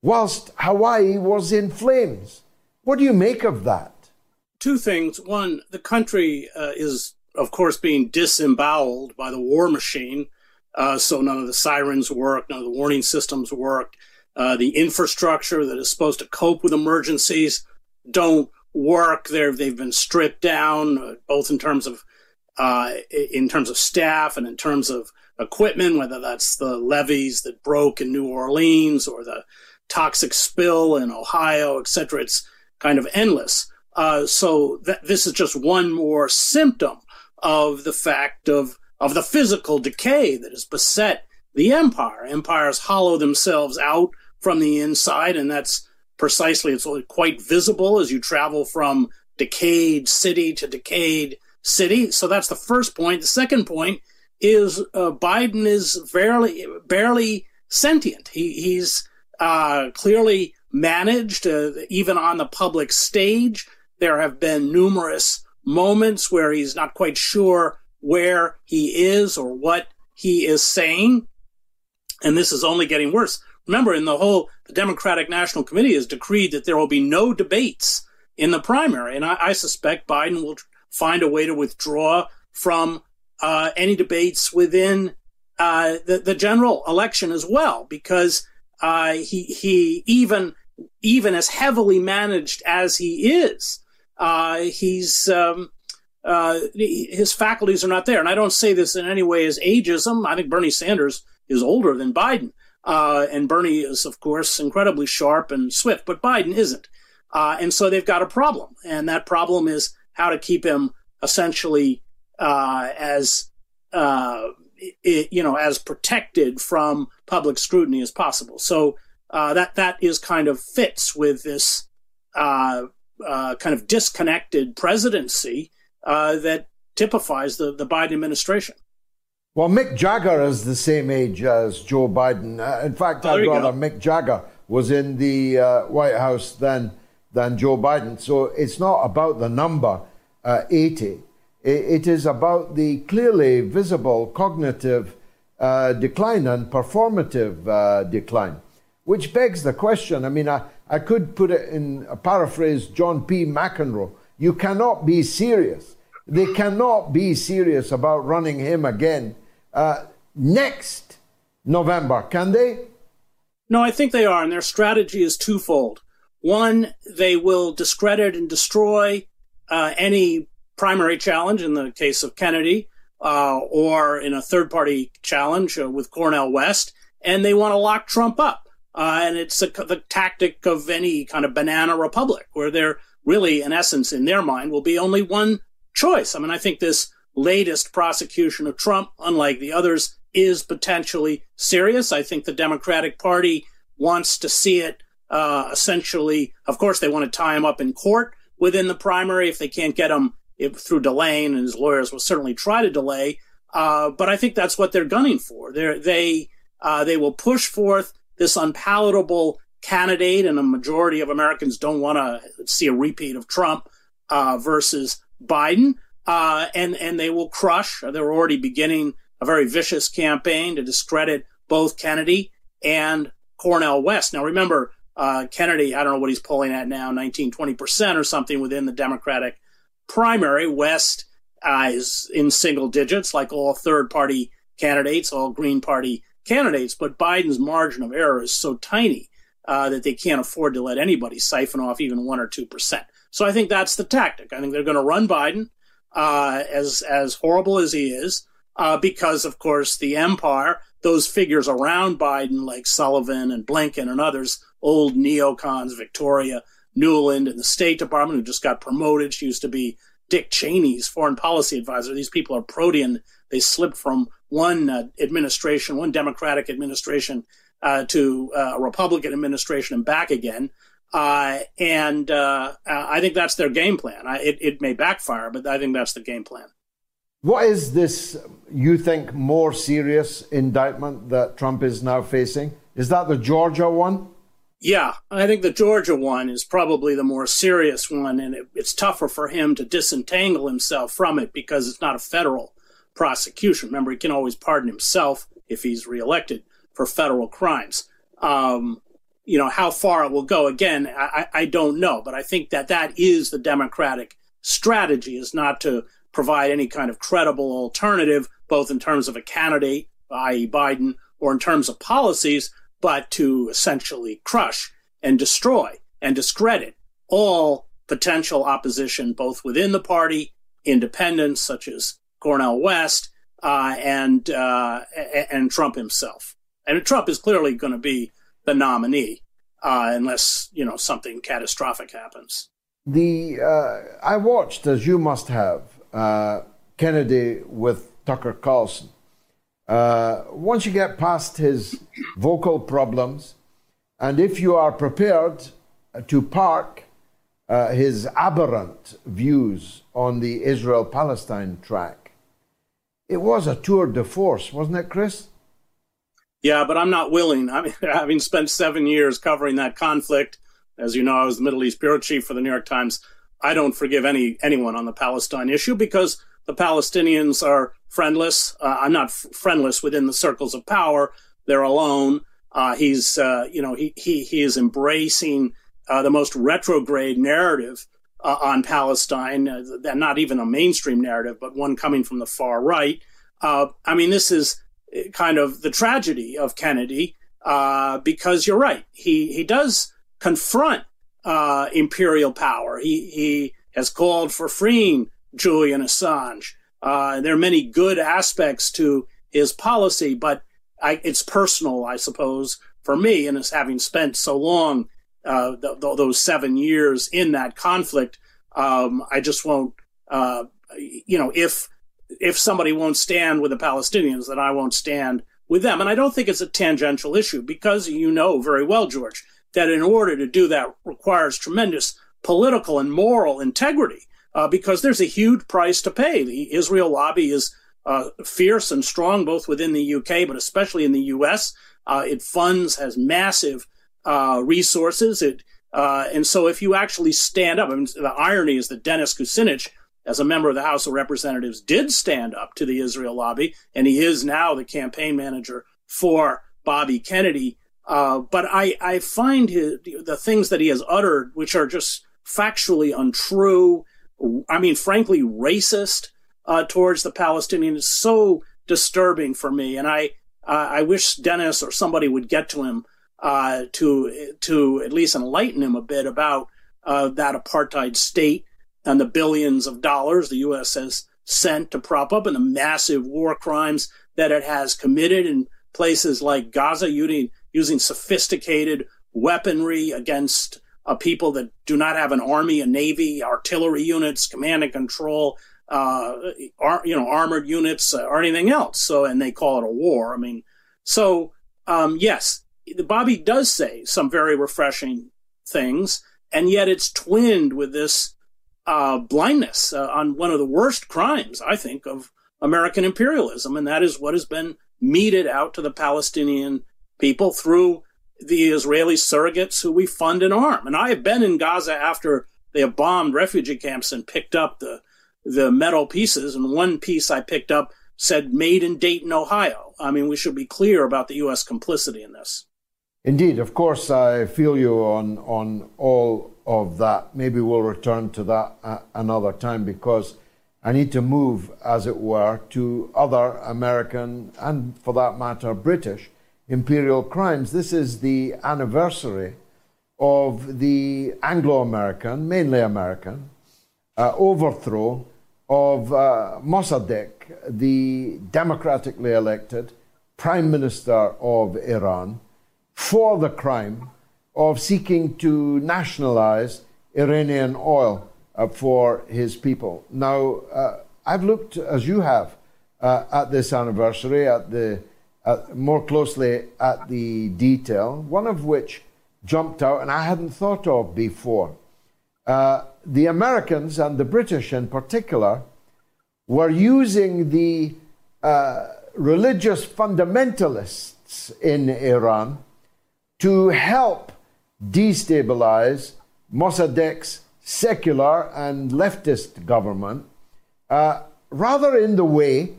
whilst Hawaii was in flames. What do you make of that? Two things. One, the country uh, is, of course, being disemboweled by the war machine. Uh, so none of the sirens work, none of the warning systems work. Uh, the infrastructure that is supposed to cope with emergencies don't work. They're, they've been stripped down, uh, both in terms of uh, in terms of staff and in terms of equipment, whether that's the levees that broke in New Orleans or the toxic spill in Ohio, et cetera. It's kind of endless. Uh, so th- this is just one more symptom of the fact of of the physical decay that has beset the empire. Empires hollow themselves out from the inside, and that's precisely it's quite visible as you travel from decayed city to decayed city. So that's the first point. The second point is uh, Biden is barely barely sentient. He, he's uh, clearly managed, uh, even on the public stage. There have been numerous moments where he's not quite sure where he is or what he is saying. And this is only getting worse. Remember, in the whole, the Democratic National Committee has decreed that there will be no debates in the primary. And I, I suspect Biden will find a way to withdraw from uh, any debates within uh, the, the general election as well, because uh, he he even even as heavily managed as he is, uh, he's um, uh, his faculties are not there. And I don't say this in any way as ageism. I think Bernie Sanders is older than Biden, uh, and Bernie is of course incredibly sharp and swift, but Biden isn't. and so they've got a problem, and that problem is how to keep him essentially uh, as uh, it, you know as protected from public scrutiny as possible. So uh, that that is kind of fits with this uh, uh, kind of disconnected presidency uh, that typifies the the Biden administration. Well, Mick Jagger is the same age as Joe Biden. in fact, oh, I'd rather Mick Jagger was in the White House than than Joe Biden. So it's not about the number uh, 80. It is about the clearly visible cognitive uh, decline and performative uh, decline, which begs the question. I mean, I, I could put it in a paraphrase John P. McEnroe. You cannot be serious. They cannot be serious about running him again uh, next November, can they? No, I think they are, and their strategy is twofold. One, they will discredit and destroy uh, any primary challenge in the case of Kennedy, uh, or in a third party challenge uh, with Cornel West, and they want to lock Trump up. Uh, and it's a, the tactic of any kind of banana republic where there really, in essence, in their mind, will be only one choice. I mean, I think this latest prosecution of Trump, unlike the others, is potentially serious. I think the Democratic Party wants to see it uh, essentially, of course, they want to tie him up in court within the primary if they can't get him through delaying, and his lawyers will certainly try to delay. Uh, but I think that's what they're gunning for. They're, they uh, they will push forth this unpalatable candidate, and a majority of Americans don't want to see a repeat of Trump uh, versus Biden. Uh, and and they will crush. They're already beginning a very vicious campaign to discredit both Kennedy and Cornel West. Now, remember, uh, Kennedy, I don't know what he's polling at now, 19, 20% or something within the Democratic primary. West uh, is in single digits, like all third party candidates, all Green Party candidates. But Biden's margin of error is so tiny uh, that they can't afford to let anybody siphon off even 1 or 2%. So I think that's the tactic. I think they're going to run Biden, uh, as as horrible as he is, uh, because of course the empire, those figures around Biden like Sullivan and Blinken and others, old neocons, Victoria Nuland in the State Department, who just got promoted. She used to be Dick Cheney's foreign policy advisor. These people are protean. They slipped from one uh, administration, one Democratic administration, uh, to uh, a Republican administration and back again. Uh, and uh, I think that's their game plan. I, it, it may backfire, but I think that's the game plan. What is this, you think, more serious indictment that Trump is now facing? Is that the Georgia one? Yeah, I think the Georgia one is probably the more serious one, and it, it's tougher for him to disentangle himself from it because it's not a federal prosecution. Remember, he can always pardon himself if he's reelected for federal crimes. Um, you know, how far it will go, again, I, I don't know, but I think that that is the Democratic strategy is not to provide any kind of credible alternative, both in terms of a candidate, i.e. Biden, or in terms of policies, but to essentially crush and destroy and discredit all potential opposition, both within the party, independents such as Cornel West, uh, and uh, and Trump himself. And Trump is clearly going to be the nominee, uh, unless you know something catastrophic happens. The uh, I watched, as you must have, uh, Kennedy with Tucker Carlson uh, once you get past his vocal problems, and if you are prepared to park uh, his aberrant views on the Israel Palestine track, it was a tour de force, wasn't it, Chris? Yeah, but I'm not willing. I mean, having spent seven years covering that conflict, as you know, I was the Middle East bureau chief for the New York Times. I don't forgive any anyone on the Palestine issue because the Palestinians are friendless. Uh, I'm not f- friendless within the circles of power. They're alone. Uh, he's, uh, you know, he, he, he is embracing uh, the most retrograde narrative uh, on Palestine, uh, not even a mainstream narrative, but one coming from the far right. I mean, this is kind of the tragedy of Kennedy, because you're right. He, he does confront imperial power. He, he has called for freeing Julian Assange. Uh, there are many good aspects to his policy, but I, it's personal, I suppose, for me, and as having spent so long, uh, th- th- those seven years in that conflict, um, I just won't, uh, you know, if if somebody won't stand with the Palestinians, then I won't stand with them. And I don't think it's a tangential issue because you know very well, George, that in order to do that requires tremendous political and moral integrity uh, because there's a huge price to pay. The Israel lobby is uh, fierce and strong, both within the UK, but especially in the US. Uh, it funds, has massive uh, resources. It, uh, and so if you actually stand up, I mean, the irony is that Dennis Kucinich, as a member of the House of Representatives, did stand up to the Israel lobby, and he is now the campaign manager for Bobby Kennedy. Uh, but I, I find his, the things that he has uttered, which are just factually untrue, I mean, frankly, racist uh, towards the Palestinians is so disturbing for me. And I, uh, I wish Dennis or somebody would get to him uh, to to at least enlighten him a bit about uh, that apartheid state and the billions of dollars the U.S. has sent to prop up and the massive war crimes that it has committed in places like Gaza, using, using sophisticated weaponry against uh, people that do not have an army, a navy, artillery units, command and control, uh, ar- you know, armored units uh, or anything else. So, and they call it a war. I mean, so um, yes, Bobby does say some very refreshing things, and yet it's twinned with this uh, blindness uh, on one of the worst crimes, I think, of American imperialism, and that is what has been meted out to the Palestinian people through the Israeli surrogates who we fund and arm. And I have been in Gaza after they have bombed refugee camps and picked up the the metal pieces. And one piece I picked up said "Made in Dayton, Ohio." I mean, we should be clear about the U.S. complicity in this. Indeed, of course, I feel you on on all of that. Maybe we'll return to that uh, another time because I need to move, as it were, to other American and, for that matter, British imperial crimes. This is the anniversary of the Anglo American, mainly American, uh, overthrow of uh, Mossadegh, the democratically elected Prime Minister of Iran, for the crime of seeking to nationalize Iranian oil uh, for his people. Now, uh, I've looked, as you have, uh, at this anniversary, at the more closely at the detail, one of which jumped out and I hadn't thought of before. Uh, the Americans and the British in particular were using the uh, religious fundamentalists in Iran to help destabilize Mossadegh's secular and leftist government, uh, rather in the way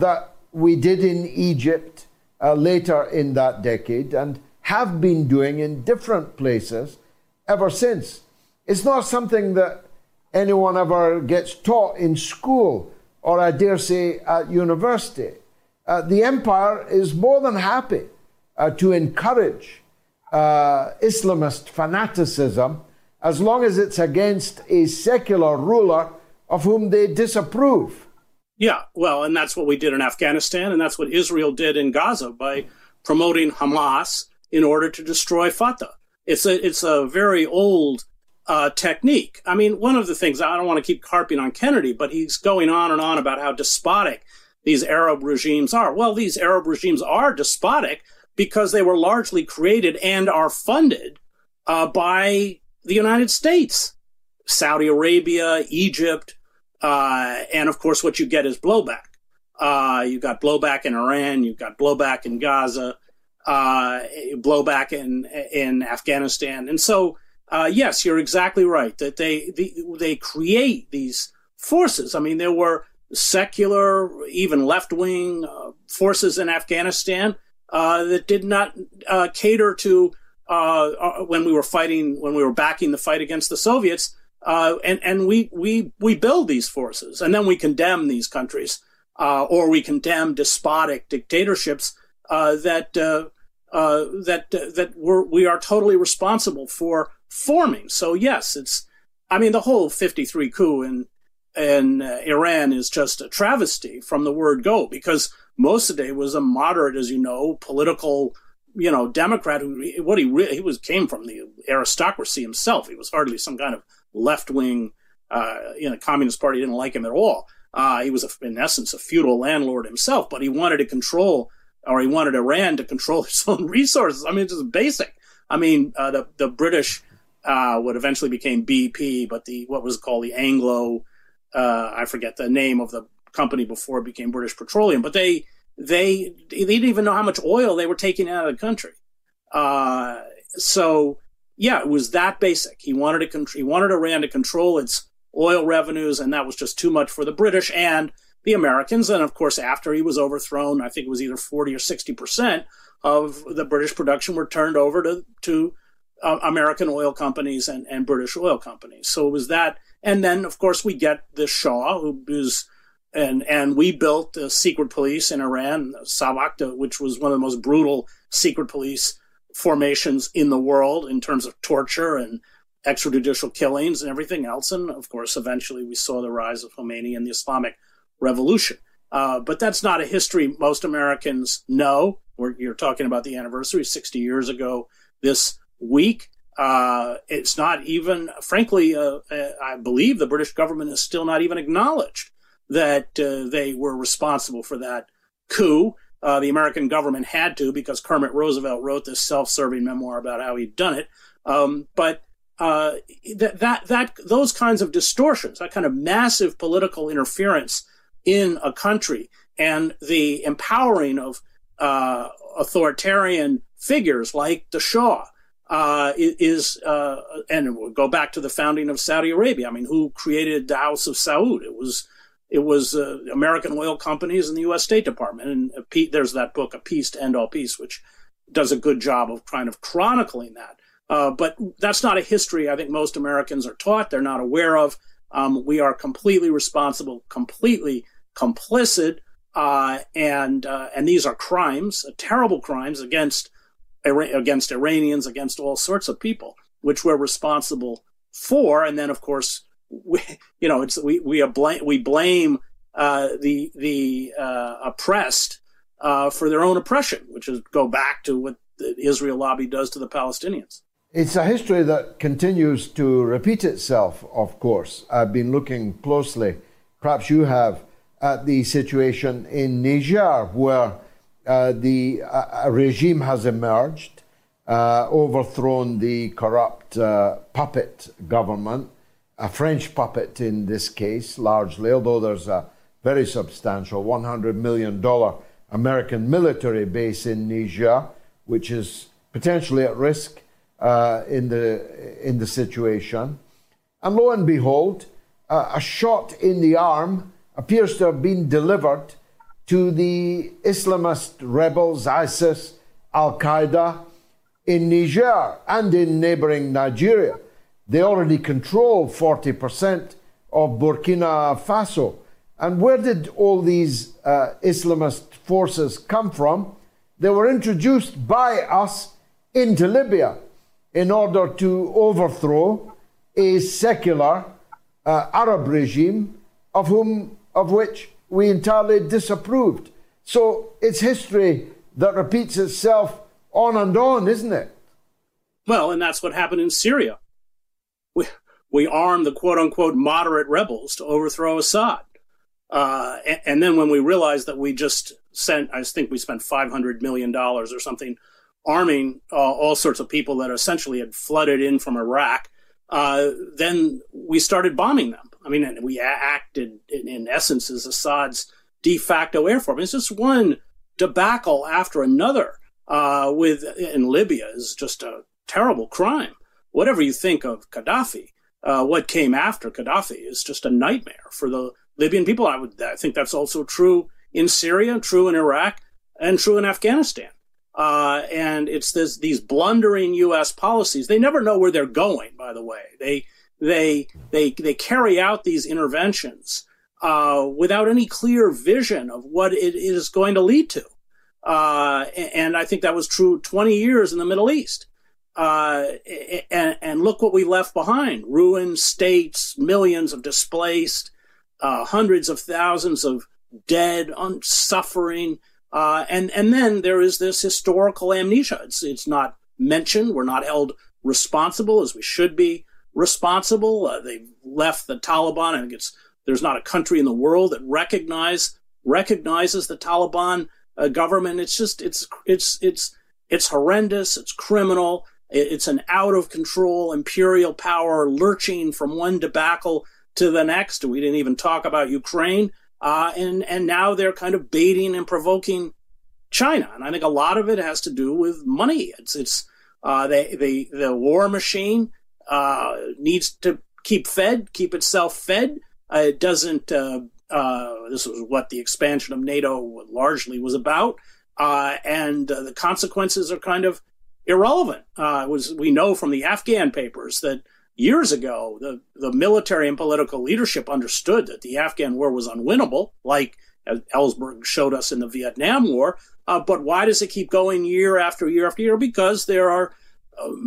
that we did in Egypt uh, later in that decade and have been doing in different places ever since. It's not something that anyone ever gets taught in school or, I dare say, at university. Uh, the empire is more than happy uh, to encourage uh, Islamist fanaticism as long as it's against a secular ruler of whom they disapprove. Yeah, well, and that's what we did in Afghanistan, and that's what Israel did in Gaza by promoting Hamas in order to destroy Fatah. It's a it's a very old uh, technique. I mean, one of the things I don't want to keep harping on Kennedy, but he's going on and on about how despotic these Arab regimes are. Well, these Arab regimes are despotic because they were largely created and are funded uh, by the United States, Saudi Arabia, Egypt, uh, and of course, what you get is blowback. Uh, you've got blowback in Iran, you've got blowback in Gaza, uh, blowback in in Afghanistan, and so uh, yes, you're exactly right that they, they they create these forces. I mean, there were secular, even left wing uh, forces in Afghanistan that did not cater to when we were fighting when we were backing the fight against the Soviets uh, and and we we we build these forces, and then we condemn these countries, uh, or we condemn despotic dictatorships uh, that uh, uh, that that we're, we are totally responsible for forming. So yes, it's I mean the whole '53 coup in in uh, Iran is just a travesty from the word go, because Mossadegh was a moderate, as you know, political you know, Democrat who what he really he was came from the aristocracy himself. He was hardly some kind of left wing, uh, you know, Communist Party didn't like him at all. Uh, he was, a, in essence, a feudal landlord himself, but he wanted to control, or he wanted Iran to control its own resources. I mean, it's just basic. I mean, uh, the the British, uh, what eventually became BP, but the what was called the Anglo, uh, I forget the name of the company before it became British Petroleum, but they they they didn't even know how much oil they were taking out of the country. Uh, so yeah, it was that basic. He wanted to he wanted Iran to control its oil revenues, and that was just too much for the British and the Americans. And of course, after he was overthrown, I think it was either forty or sixty percent of the British production were turned over to to uh, American oil companies and, and British oil companies. So it was that, and then of course we get the Shah, who is and and we built the secret police in Iran, Savak, which was one of the most brutal secret police formations in the world in terms of torture and extrajudicial killings and everything else. And of course, eventually we saw the rise of Khomeini and the Islamic Revolution. Uh, but that's not a history most Americans know. We're, you're talking about the anniversary 60 years ago this week. Uh, it's not even, frankly, uh, uh I believe the British government has still not even acknowledged that uh, they were responsible for that coup. Uh, the American government had to because Kermit Roosevelt wrote this self-serving memoir about how he'd done it. Um, but uh, that that that those kinds of distortions, that kind of massive political interference in a country, and the empowering of uh, authoritarian figures like the Shah uh, is, uh, and we'll go back to the founding of Saudi Arabia. I mean, who created the House of Saud? It was it was uh, American oil companies and the U.S. State Department. And there's that book, A Peace to End All Peace, which does a good job of kind of chronicling that. Uh, but that's not a history I think most Americans are taught. They're not aware of. Um, we are completely responsible, completely complicit, uh, and uh, and these are crimes, uh, terrible crimes against against Iranians, against all sorts of people. which we're responsible for. And then, of course, we, you know, it's we we blame we blame uh, the the uh, oppressed uh, for their own oppression, which is go back to what the Israel lobby does to the Palestinians. It's a history that continues to repeat itself. Of course, I've been looking closely. Perhaps you have at the situation in Niger, where uh, the uh, regime has emerged, uh, overthrown the corrupt puppet government, a French puppet in this case, largely, although there's a very substantial $100 million American military base in Niger, which is potentially at risk uh, in, the, in the situation. And lo and behold, uh, a shot in the arm appears to have been delivered to the Islamist rebels, ISIS, Al Qaeda, in Niger and in neighboring Nigeria. They already control 40% of Burkina Faso. And where did all these uh, Islamist forces come from? They were introduced by us into Libya in order to overthrow a secular uh, Arab regime of whom of which we entirely disapproved. So it's history that repeats itself on and on, isn't it? Well, and that's what happened in Syria. We, armed the quote unquote moderate rebels to overthrow Assad. Uh, and, and, then when we realized that we just sent, I think we spent $500 million or something arming uh, all sorts of people that essentially had flooded in from Iraq, uh, then we started bombing them. I mean, we acted in, in essence as Assad's de facto air force. It's just one debacle after another. Uh, with in Libya is just a terrible crime. Whatever you think of Gaddafi, uh, what came after Gaddafi is just a nightmare for the Libyan people. I would, I think that's also true in Syria, true in Iraq, and true in Afghanistan. Uh, and it's this, these blundering U.S. policies. They never know where they're going. By the way, they they they they carry out these interventions uh, without any clear vision of what it is going to lead to. Uh, and I think that was true 20 years in the Middle East. Uh, and, and, look what we left behind: ruined states, millions of displaced, uh, hundreds of thousands of dead, suffering. Uh, and and then there is this historical amnesia. It's it's not mentioned. We're not held responsible as we should be responsible. Uh, they've left the Taliban. I think it's there's not a country in the world that recognize recognizes the Taliban uh, government. It's just it's it's it's it's horrendous. It's criminal. It's an out of control imperial power lurching from one debacle to the next. We didn't even talk about Ukraine. Uh, and, and now they're kind of baiting and provoking China. And I think a lot of it has to do with money. It's, it's, uh, the war machine uh, needs to keep fed, keep itself fed. Uh, it doesn't. Uh, uh, this was what the expansion of NATO largely was about, and the consequences are kind of irrelevant. was we know from the Afghan papers that years ago the the military and political leadership understood that the Afghan war was unwinnable, like Ellsberg showed us in the Vietnam War. but why does it keep going year after year after year? Because there are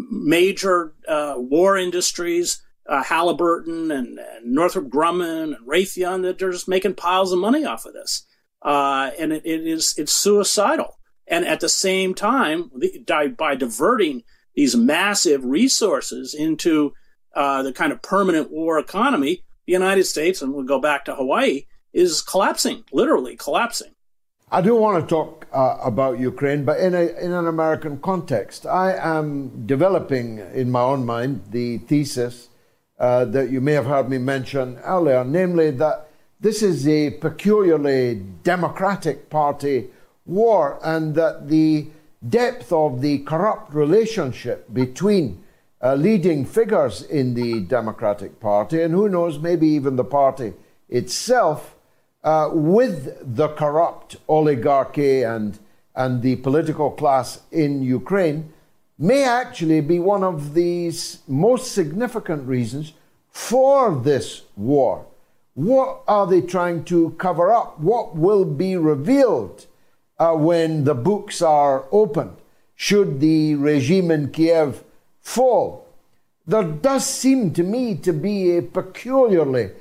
major uh, war industries, uh, Halliburton and, and, Northrop Grumman and Raytheon, that they're just making piles of money off of this, uh, and it, it is it's suicidal. And at the same time, by diverting these massive resources into uh, the kind of permanent war economy, the United States, and we'll go back to Hawaii, is collapsing, literally collapsing. I do want to talk uh, about Ukraine, but in, a, in an American context. I am developing in my own mind the thesis uh, that you may have heard me mention earlier, namely that this is a peculiarly Democratic Party war, and that the depth of the corrupt relationship between uh, leading figures in the Democratic Party, and who knows, maybe even the party itself uh, with the corrupt oligarchy and, and the political class in Ukraine may actually be one of the most significant reasons for this war. What are they trying to cover up? What will be revealed uh, when the books are opened? Should the regime in Kiev fall? there does seem to me to be a peculiarly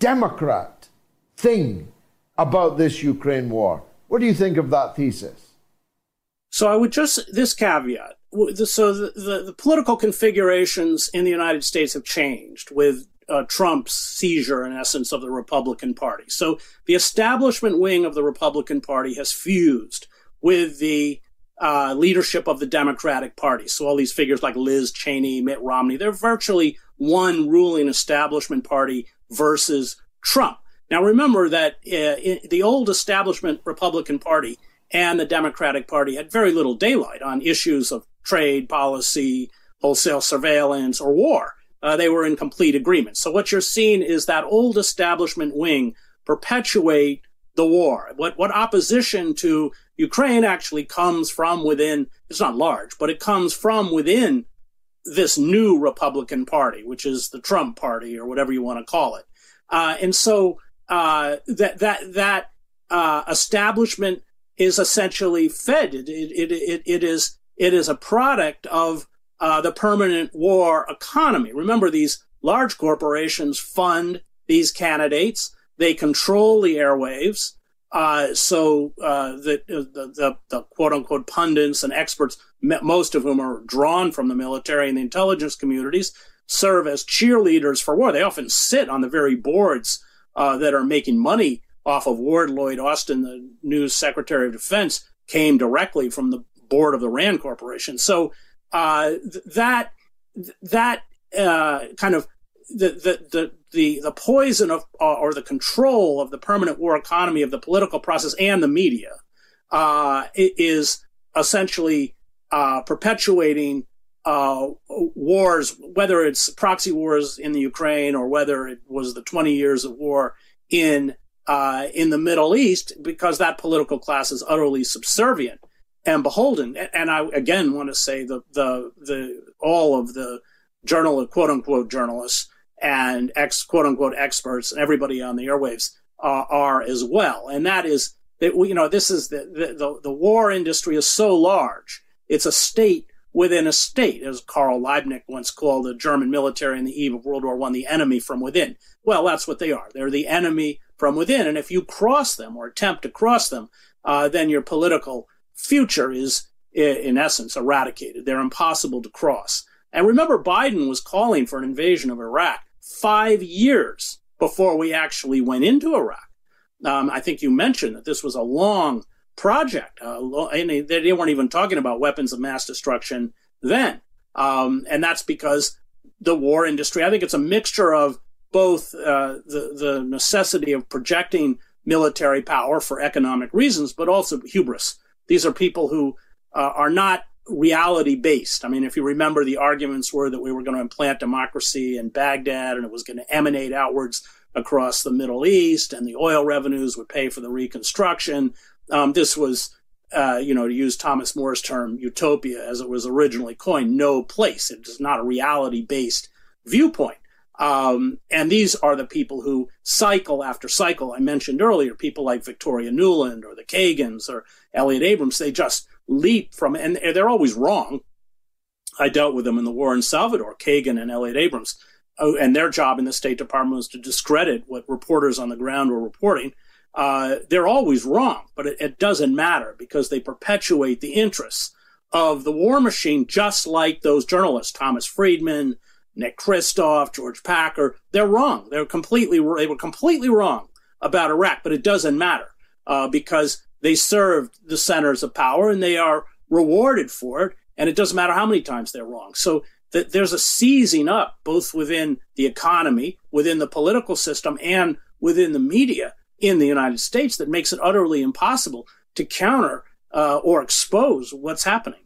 Democrat thing about this Ukraine war. What do you think of that thesis? So I would just this caveat. So the, the, the political configurations in the United States have changed with uh, Trump's seizure, in essence, of the Republican Party. So the establishment wing of the Republican Party has fused with the uh, leadership of the Democratic Party. So all these figures like Liz Cheney, Mitt Romney, they're virtually one ruling establishment party versus Trump. Now remember that uh, the old establishment Republican Party and the Democratic Party had very little daylight on issues of trade policy, wholesale surveillance, or war. Uh, they were in complete agreement. So what you're seeing is that old establishment wing perpetuate the war. What what opposition to Ukraine actually comes from within. It's not large, but it comes from within this new Republican Party, which is the Trump Party or whatever you want to call it. Uh, and so uh, that that that uh, establishment is essentially fed. It, it, it, it is it is a product of uh, the permanent war economy. Remember, these large corporations fund these candidates. They control the airwaves. Uh, so uh, the, the, the, the, quote unquote pundits and experts, most of whom are drawn from the military and the intelligence communities, serve as cheerleaders for war. They often sit on the very boards uh, that are making money off of Ward Lloyd Austin, the new Secretary of Defense, came directly from the board of the Rand Corporation. So uh, that that uh, kind of the, the, the, the, poison of, uh, or the control of the permanent war economy of the political process and the media, uh, is essentially, uh, perpetuating, uh, wars, whether it's proxy wars in the Ukraine or whether it was the 20 years of war in, uh, in the Middle East, because that political class is utterly subservient and beholden. And I, again, want to say the, the, the, all of the journal, quote unquote journalists and ex quote unquote experts and everybody on the airwaves are as well. And that is that you know this is the, the the war industry is so large. It's a state within a state, as Karl Liebknecht once called the German military in the eve of World War One, the enemy from within. Well, that's what they are. They're the enemy from within. And if you cross them or attempt to cross them, uh, then your political future is, in essence, eradicated. They're impossible to cross. And remember, Biden was calling for an invasion of Iraq five years before we actually went into Iraq. Um, I think you mentioned that this was a long project, uh, and they, they, weren't even talking about weapons of mass destruction then. Um, and that's because the war industry, I think it's a mixture of both uh, the, the necessity of projecting military power for economic reasons, but also hubris. These are people who uh, are not reality based. I mean, if you remember, the arguments were that we were going to implant democracy in Baghdad and it was going to emanate outwards across the Middle East and the oil revenues would pay for the reconstruction. Um, this was, uh, you know, to use Thomas More's term, utopia as it was originally coined, no place. It is not a reality based viewpoint. Um, and these are the people who cycle after cycle. I mentioned earlier, people like Victoria Nuland or the Kagans or Elliott Abrams, they just leap from, and they're always wrong. I dealt with them in the war in Salvador, Kagan and Elliott Abrams. Oh, and their job in the State Department was to discredit what reporters on the ground were reporting. Uh, they're always wrong, but it, it doesn't matter because they perpetuate the interests of the war machine, just like those journalists, Thomas Friedman, Nick Kristof, George Packer. They're wrong. They're completely, they were completely wrong about Iraq, but it doesn't matter uh, because they served the centers of power and they are rewarded for it. And it doesn't matter how many times they're wrong. So th- there's a seizing up both within the economy, within the political system, and within the media in the United States that makes it utterly impossible to counter uh, or expose what's happening.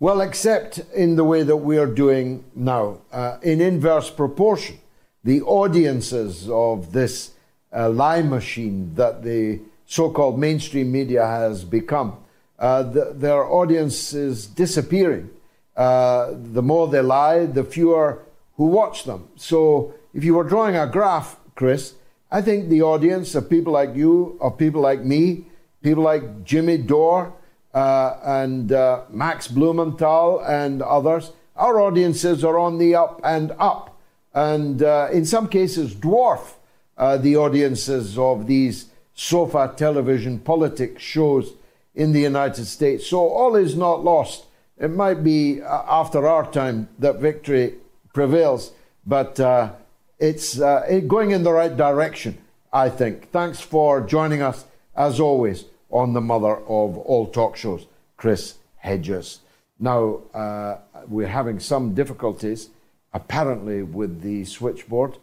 Well, except in the way that we are doing now, uh, in inverse proportion. The audiences of this uh, lie machine that the so called mainstream media has become. Uh, the, their audience is disappearing. Uh, the more they lie, the fewer who watch them. So, if you were drawing a graph, Chris, I think the audience of people like you, of people like me, people like Jimmy Dore and uh, Max Blumenthal and others, our audiences are on the up and up, and uh, in some cases dwarf uh, the audiences of these sofa television politics shows in the United States. So all is not lost. It might be uh, after our time that victory prevails, but uh, it's uh, going in the right direction, I think. Thanks for joining us, as always, on the mother of all talk shows, Chris Hedges. Now, uh, we're having some difficulties, apparently, with the switchboard,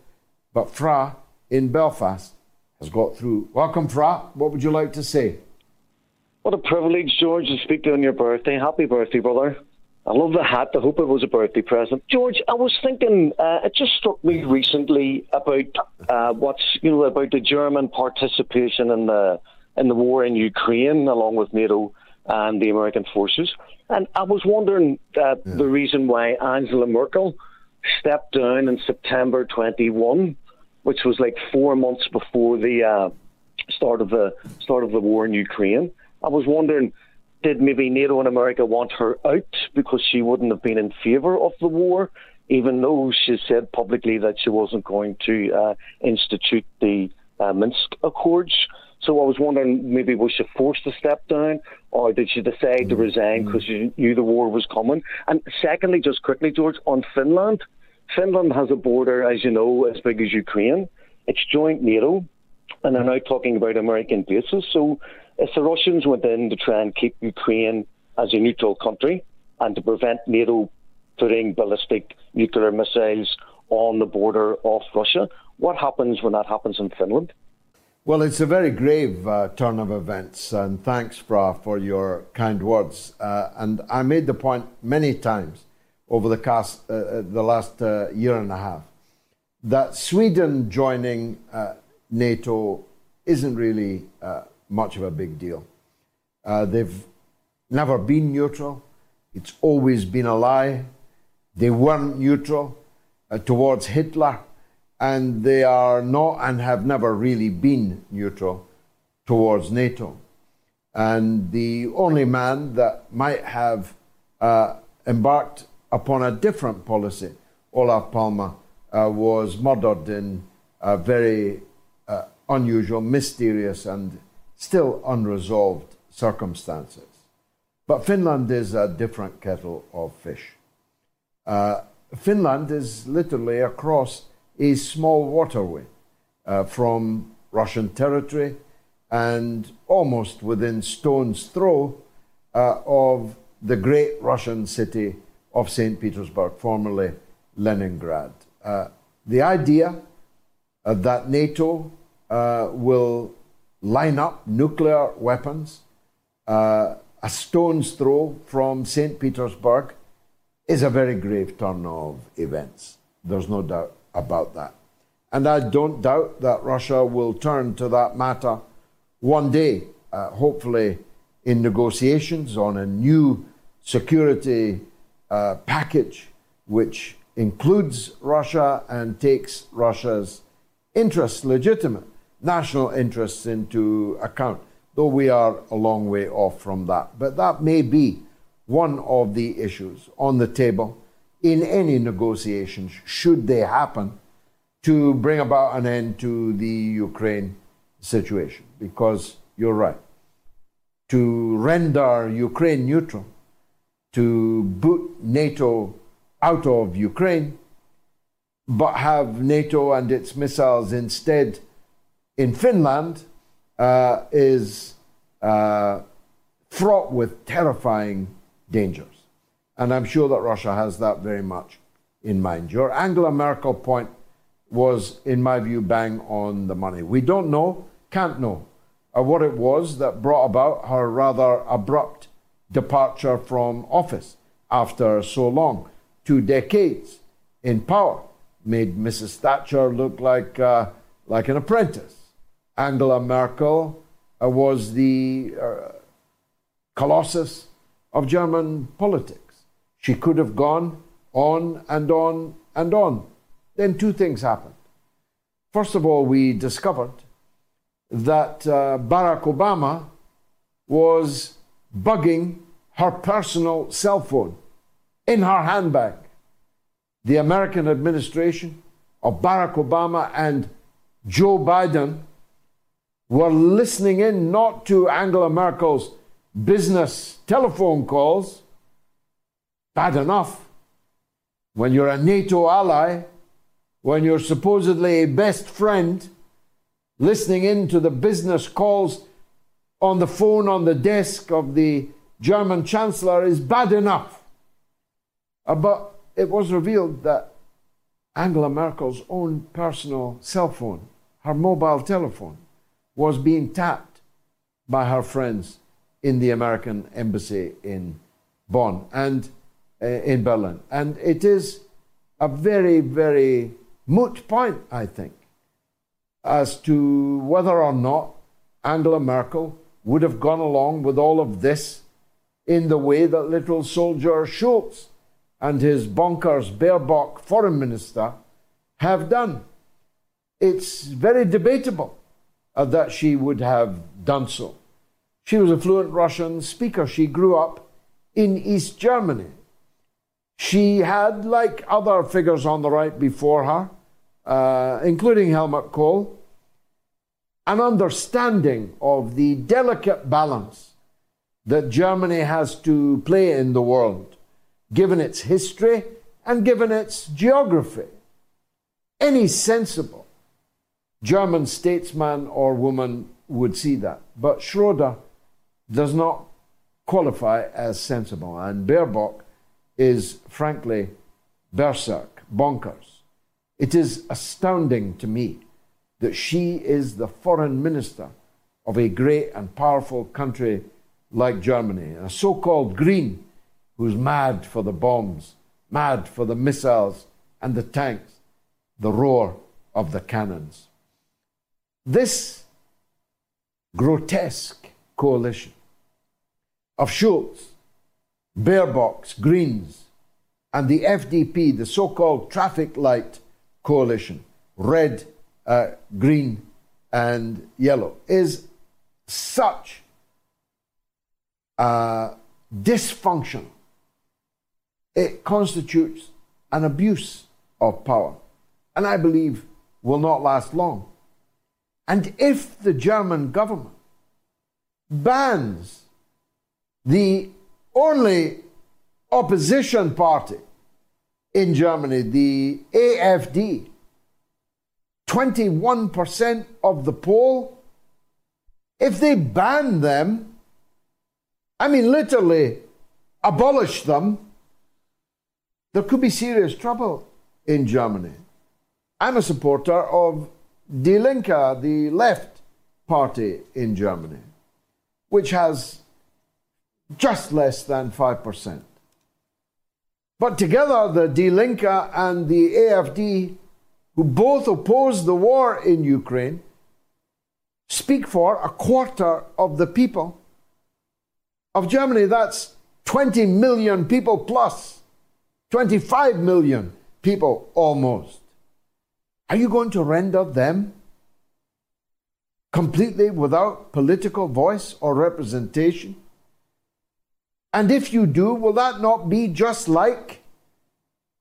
but Fra in Belfast has got through. Welcome, Fra. What would you like to say? What a privilege, George, to speak to you on your birthday. Happy birthday, brother. I love the hat. I hope it was a birthday present. George, I was thinking, uh, it just struck me recently about uh, what's, you know, about the German participation in the, in the war in Ukraine, along with NATO and the American forces. And I was wondering uh, yeah. the reason why Angela Merkel stepped down in September 21 which was like four months before the uh, start of the start of the war in Ukraine. I was wondering, did maybe NATO and America want her out because she wouldn't have been in favour of the war, even though she said publicly that she wasn't going to uh, institute the uh, Minsk Accords. So I was wondering, maybe was she forced to step down, or did she decide to resign mm. because she knew the war was coming? And secondly, just quickly, George, on Finland. Finland has a border, as you know, as big as Ukraine. It's joint NATO, and they're now talking about American bases. So if the Russians went in to try and keep Ukraine as a neutral country and to prevent NATO putting ballistic nuclear missiles on the border of Russia, what happens when that happens in Finland? Well, it's a very grave uh, turn of events, and thanks, Fra, for your kind words. Uh, and I made the point many times over the, cast, uh, uh, the last uh, year and a half that Sweden joining uh, NATO isn't really much of a big deal. They've never been neutral, it's always been a lie. They weren't neutral towards Hitler, and they are not and have never really been neutral towards NATO. And the only man that might have embarked upon a different policy. Olof Palme uh, was murdered in a very uh, unusual, mysterious, and still unresolved circumstances. But Finland is a different kettle of fish. Uh, Finland is literally across a small waterway uh, from Russian territory and almost within stone's throw uh, of the great Russian city of St. Petersburg, formerly Leningrad. Uh, the idea uh, that NATO uh, will line up nuclear weapons uh, a stone's throw from St. Petersburg is a very grave turn of events. There's no doubt about that. And I don't doubt that Russia will turn to that matter one day, uh, hopefully in negotiations on a new security uh, package which includes Russia and takes Russia's interests, legitimate national interests, into account, though we are a long way off from that. But that may be one of the issues on the table in any negotiations, should they happen, to bring about an end to the Ukraine situation. Because you're right. To render Ukraine neutral to boot NATO out of Ukraine, but have NATO and its missiles instead in Finland uh, is uh, fraught with terrifying dangers. And I'm sure that Russia has that very much in mind. Your Angela Merkel point was, in my view, bang on the money. We don't know, can't know, uh, what it was that brought about her rather abrupt departure from office after so long. Two decades in power made Mrs. Thatcher look like, uh, like an apprentice. Angela Merkel uh, was the uh, colossus of German politics. She could have gone on and on and on. Then two things happened. First of all, we discovered that uh, Barack Obama was bugging her personal cell phone in her handbag the American administration of Barack Obama and Joe Biden were listening in not to Angela Merkel's business telephone calls. Bad enough. When you're a NATO ally, when you're supposedly a best friend, listening in to the business calls on the phone on the desk of the German Chancellor is bad enough. Uh, but it was revealed that Angela Merkel's own personal cell phone, her mobile telephone, was being tapped by her friends in the American embassy in Bonn and in Berlin. And it is a very, very moot point, I think, as to whether or not Angela Merkel would have gone along with all of this in the way that little soldier Scholz and his bonkers Baerbock foreign minister have done. It's very debatable uh, that she would have done so. She was a fluent Russian speaker. She grew up in East Germany. She had, like other figures on the right before her, uh, including Helmut Kohl, an understanding of the delicate balance that Germany has to play in the world, given its history and given its geography. Any sensible German statesman or woman would see that. But Schroeder does not qualify as sensible, and Baerbock is frankly berserk, bonkers. It is astounding to me that she is the foreign minister of a great and powerful country like Germany, a so called green who's mad for the bombs, mad for the missiles and the tanks, the roar of the cannons. This grotesque coalition of Scholz, Baerbock's Greens, and the FDP, the so called traffic light coalition, red, uh, green, and yellow, is such dysfunction. It constitutes an abuse of power, and I believe will not last long. And if the German government bans the only opposition party in Germany, the AFD, 21% of the poll, if they ban them, I mean, literally abolish them, there could be serious trouble in Germany. I'm a supporter of Die Linke, the left party in Germany, which has just less than 5%. But together, the Die Linke and the AFD, who both oppose the war in Ukraine, speak for a quarter of the people of Germany, that's 20 million people plus, 25 million people almost. Are you going to render them completely without political voice or representation? And if you do, will that not be just like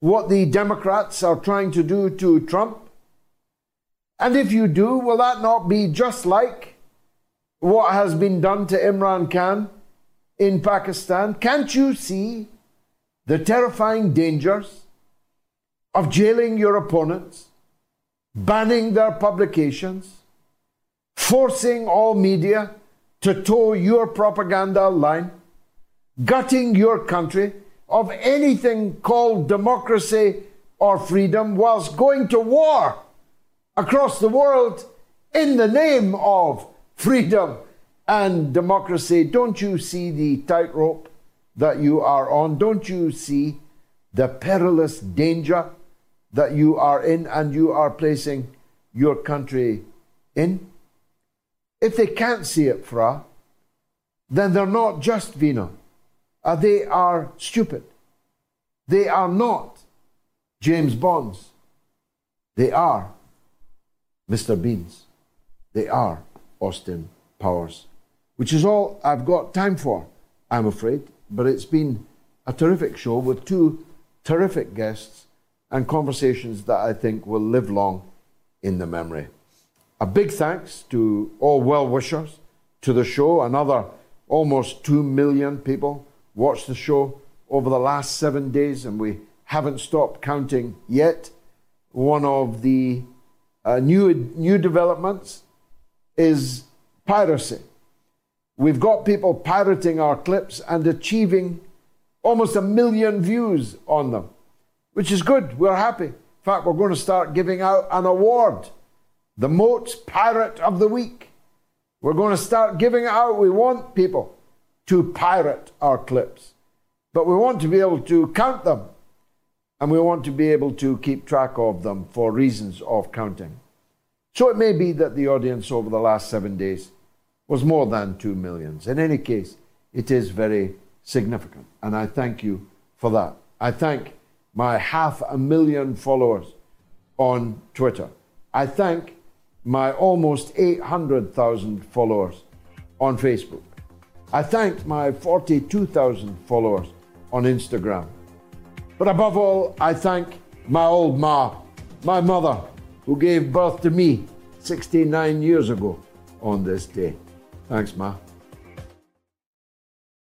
what the Democrats are trying to do to Trump? And if you do, will that not be just like what has been done to Imran Khan in Pakistan, can't you see the terrifying dangers of jailing your opponents, banning their publications, forcing all media to toe your propaganda line, gutting your country of anything called democracy or freedom, whilst going to war across the world in the name of freedom and democracy. Don't you see the tightrope that you are on? Don't you see the perilous danger that you are in and you are placing your country in? If they can't see it, Fra, then they're not just Vino. Uh, they are stupid. They are not James Bonds. They are Mr. Beans. They are Austin Powers which is all I've got time for, I'm afraid. But it's been a terrific show with two terrific guests and conversations that I think will live long in the memory. A big thanks to all well wishers to the show. Another almost 2 million people watched the show over the last seven days, and we haven't stopped counting yet. One of the uh, new, new developments is piracy. We've got people pirating our clips and achieving almost a million views on them, which is good. We're happy. In fact, we're going to start giving out an award the Moats Pirate of the Week. We're going to start giving it out. We want people to pirate our clips, but we want to be able to count them and we want to be able to keep track of them for reasons of counting. So it may be that the audience over the last seven days was more than two millions. In any case, it is very significant, and I thank you for that. I thank my half a million followers on Twitter. I thank my almost 800,000 followers on Facebook. I thank my 42,000 followers on Instagram. But above all, I thank my old ma, my mother, who gave birth to me 69 years ago on this day. Thanks, Ma.